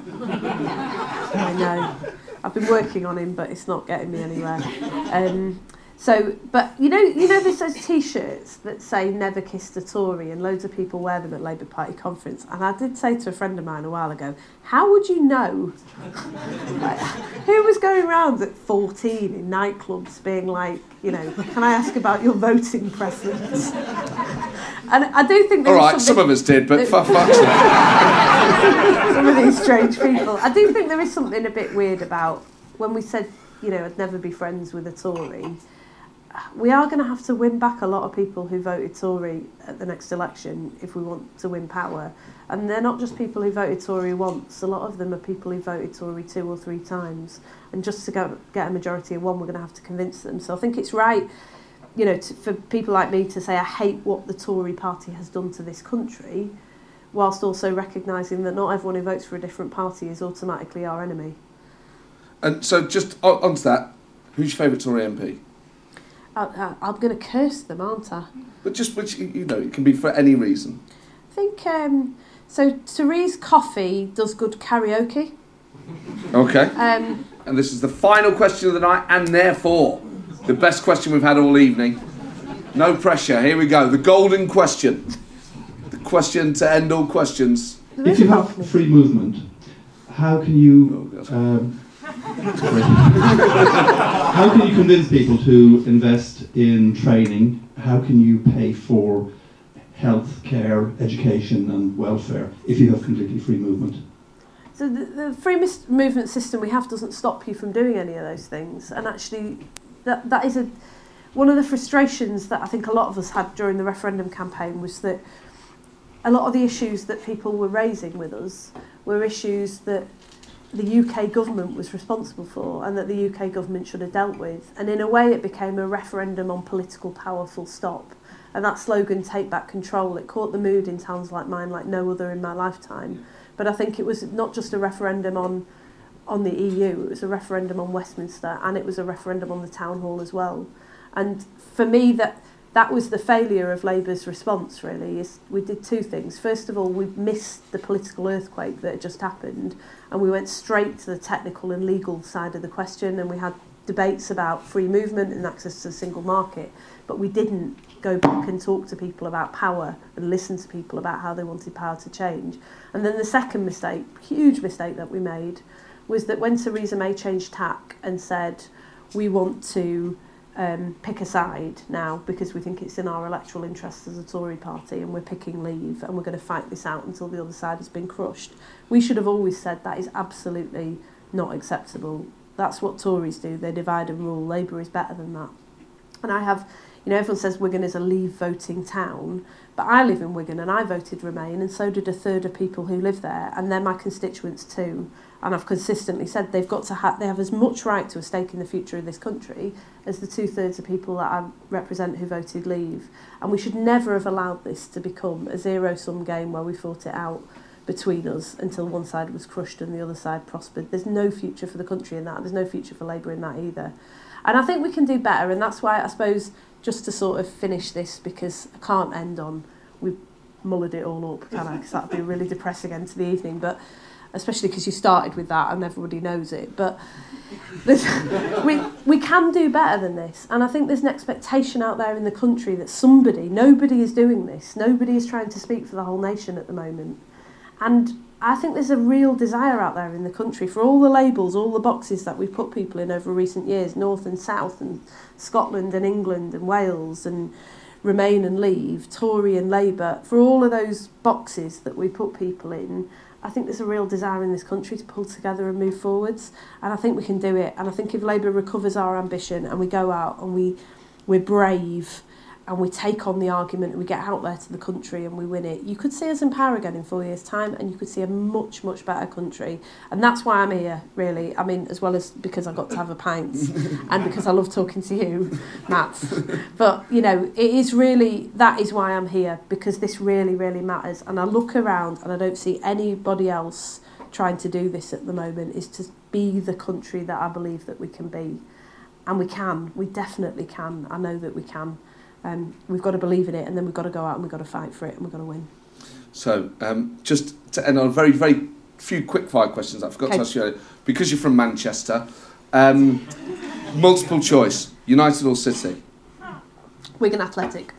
I know I've been working on him but it's not getting me anywhere um, so but you know you know there's those t-shirts that say never kissed a Tory and loads of people wear them at Labour Party conference and I did say to a friend of mine a while ago how would you know <laughs> like, who was going around at 14 in nightclubs being like you know can I ask about your voting preference <laughs> and I do think All there is right, some of us did, but for fuck's sake. some of these strange people. I do think there is something a bit weird about when we said, you know, I'd never be friends with a Tory. We are going to have to win back a lot of people who voted Tory at the next election if we want to win power. And they're not just people who voted Tory once. A lot of them are people who voted Tory two or three times. And just to go, get a majority of one, we're going to have to convince them. So I think it's right, you know, to, for people like me to say I hate what the Tory party has done to this country whilst also recognising that not everyone who votes for a different party is automatically our enemy. And so, just on, onto that, who's your favourite Tory MP? I, I, I'm going to curse them, aren't I? But just which you know, it can be for any reason. I think um, so. Thérèse Coffey does good karaoke. Okay. Um, And this is the final question of the night, and therefore the best question we've had all evening. No pressure. Here we go. The golden question. The question to end all questions. If you have free movement, how can you Oh, um, sorry. How can you convince people to invest in training? How can you pay for health care, education, and welfare if you have completely free movement? So the, the free mis- movement system we have doesn't stop you from doing any of those things, and actually, that that is a one of the frustrations that I think a lot of us had during the referendum campaign was that a lot of the issues that people were raising with us were issues that the UK government was responsible for and that the UK government should have dealt with. And in a way, it became a referendum on political power, full stop. And that slogan, take back control, it caught the mood in towns like mine like no other in my lifetime. But I think it was not just a referendum on on the EU, it was a referendum on Westminster and it was a referendum on the town hall as well. And for me that that was the failure of Labour's response really is we did two things. First of all, we missed the political earthquake that had just happened and we went straight to the technical and legal side of the question and we had debates about free movement and access to the single market, but we didn't go back and talk to people about power and listen to people about how they wanted power to change. And then the second mistake, huge mistake that we made, was that when Theresa May changed tack and said, we want to um, pick a side now because we think it's in our electoral interests as a Tory party and we're picking leave and we're going to fight this out until the other side has been crushed. We should have always said that is absolutely not acceptable. That's what Tories do, they divide and rule. Labour is better than that. And I have, you know, everyone says Wigan is a leave voting town, but I live in Wigan and I voted Remain, and so did a third of people who live there, and they're my constituents too. And I've consistently said they've got to have, they have as much right to a stake in the future of this country as the two thirds of people that I represent who voted Leave. And we should never have allowed this to become a zero sum game where we fought it out between us until one side was crushed and the other side prospered. There's no future for the country in that. There's no future for Labour in that either. And I think we can do better, and that's why I suppose just to sort of finish this because I can't end on we mullered it all up, can I? Because that'd be really depressing end to the evening. But especially because you started with that and everybody knows it. But <laughs> we we can do better than this, and I think there's an expectation out there in the country that somebody, nobody is doing this. Nobody is trying to speak for the whole nation at the moment, and. I think there's a real desire out there in the country for all the labels, all the boxes that we've put people in over recent years, North and South, and Scotland and England and Wales and Remain and Leave, Tory and Labour, for all of those boxes that we put people in, I think there's a real desire in this country to pull together and move forwards, and I think we can do it. And I think if Labour recovers our ambition and we go out and we we're brave and we take on the argument and we get out there to the country and we win it, you could see us in power again in four years' time and you could see a much, much better country. And that's why I'm here, really. I mean, as well as because I got to have a pint <laughs> and because I love talking to you, Matt. But, you know, it is really, that is why I'm here because this really, really matters. And I look around and I don't see anybody else trying to do this at the moment, is to be the country that I believe that we can be. And we can, we definitely can. I know that we can. Um, we've got to believe in it and then we've got to go out and we've got to fight for it and we've got to win. So, um, just to end on a very, very few quick fire questions I forgot Okay. to ask you earlier. Because you're from Manchester, um, multiple choice United or City? Wigan Athletic.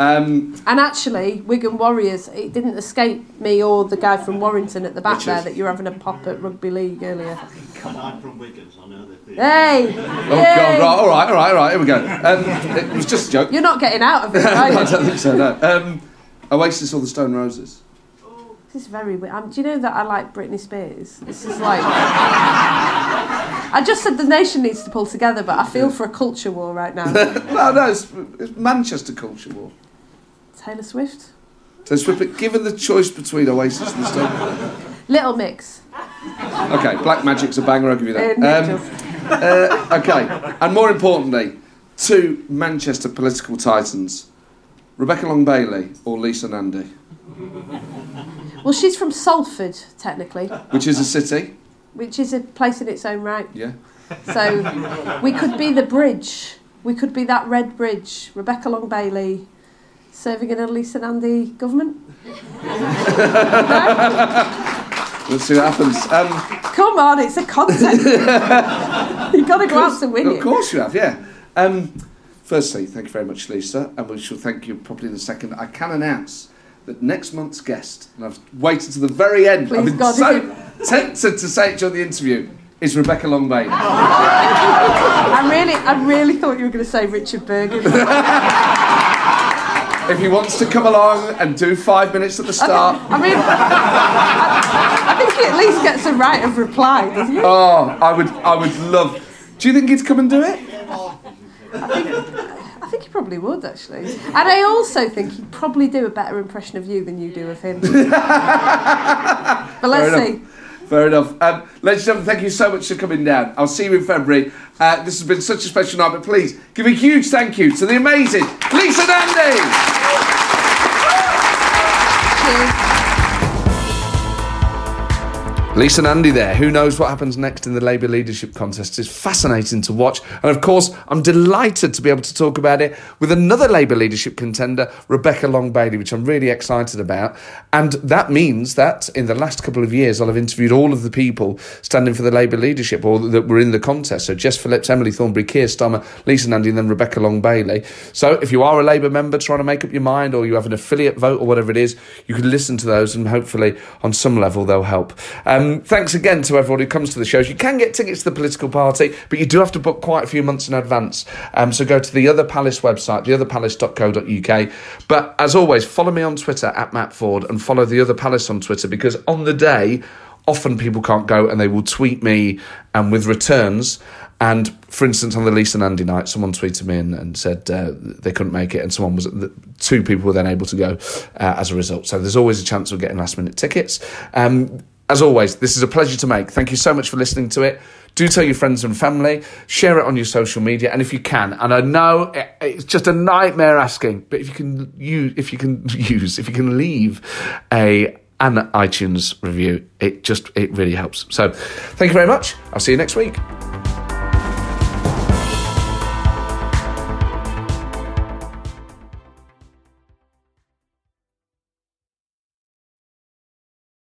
Um, And actually, Wigan Warriors, it didn't escape me or the guy from Warrington at the back there that you're having a pop at rugby league earlier. I'm from Wigan, so I know that. Hey! oh, God, right, all right, all right, all right, here we go. Um, it was just a joke. You're not getting out of it, are <laughs> I don't think so, no. Um, Oasis or the Stone Roses? This is very weird. Um, do you know that I like Britney Spears? This is like. <laughs> I just said the nation needs to pull together, but I feel for a culture war right now. <laughs> no, no, it's, it's Manchester Culture War. Taylor Swift? So, Swift, given the choice between Oasis and the Stone Little Mix. Okay, Black Magic's a banger, I'll give you Uh, that. Nick Um, uh, okay, and more importantly, two Manchester political titans Rebecca Long Bailey or Lisa Nandy, Well, she's from Salford, technically, which is a city. which is a place in its own right. Yeah. So we could be the bridge. We could be that red bridge. Rebecca Long Bailey serving in a Lisa Nandy government. Let's see what happens. Um, Come on, it's a contest. <laughs> You've got to go out to win it. of course you have, yeah. Um, firstly, thank you very much, Lisa, and we shall thank you probably in a second. I can announce that next month's guest, and I've waited to the very end, I've been God, so tempted to say it during the interview, is Rebecca Long Bailey. <laughs> I really, I really thought you were going to say Richard Burgon. <laughs> if he wants to come along and do five minutes at the start, I mean, I, I think he at least gets a right of reply, doesn't he? oh, I would, I would love. Do you think he'd come and do it? I think he probably would actually, and I also think he'd probably do a better impression of you than you do of him. <laughs> but let's see. Fair enough. Um, ladies and gentlemen, thank you so much for coming down. I'll see you in February. Uh, this has been such a special night, but please give a huge thank you to the amazing Lisa Nandy. Lisa Nandy there. Who knows what happens next in the Labour leadership contest? It's fascinating to watch. And of course, I'm delighted to be able to talk about it with another Labour leadership contender, Rebecca Long Bailey, which I'm really excited about. And that means that in the last couple of years, I'll have interviewed all of the people standing for the Labour leadership or that were in the contest. So Jess Phillips, Emily Thornberry, Keir Starmer, Lisa Nandy, and then Rebecca Long Bailey. So if you are a Labour member trying to make up your mind or you have an affiliate vote or whatever it is, you can listen to those and hopefully on some level they'll help. Um, thanks again to everyone who comes to the shows. You can get tickets to the political party, but you do have to book quite a few months in advance. Um, so go to the Other Palace website, theotherpalace.co.uk. But as always, follow me on Twitter at Matt Forde and follow the Other Palace on Twitter because on the day, often people can't go and they will tweet me and with returns. And for instance, on the Lisa Nandy night, someone tweeted me and, and said uh, they couldn't make it, and someone was two people were then able to go uh, as a result. So there's always a chance of getting last minute tickets. Um, as always, this is a pleasure to make. Thank you so much for listening to it. Do tell your friends and family, share it on your social media, and if you can, and I know it- it's just a nightmare asking, but if you can use, if you can <laughs> use, if you can leave a an iTunes review, it just it really helps. So, thank you very much. I'll see you next week.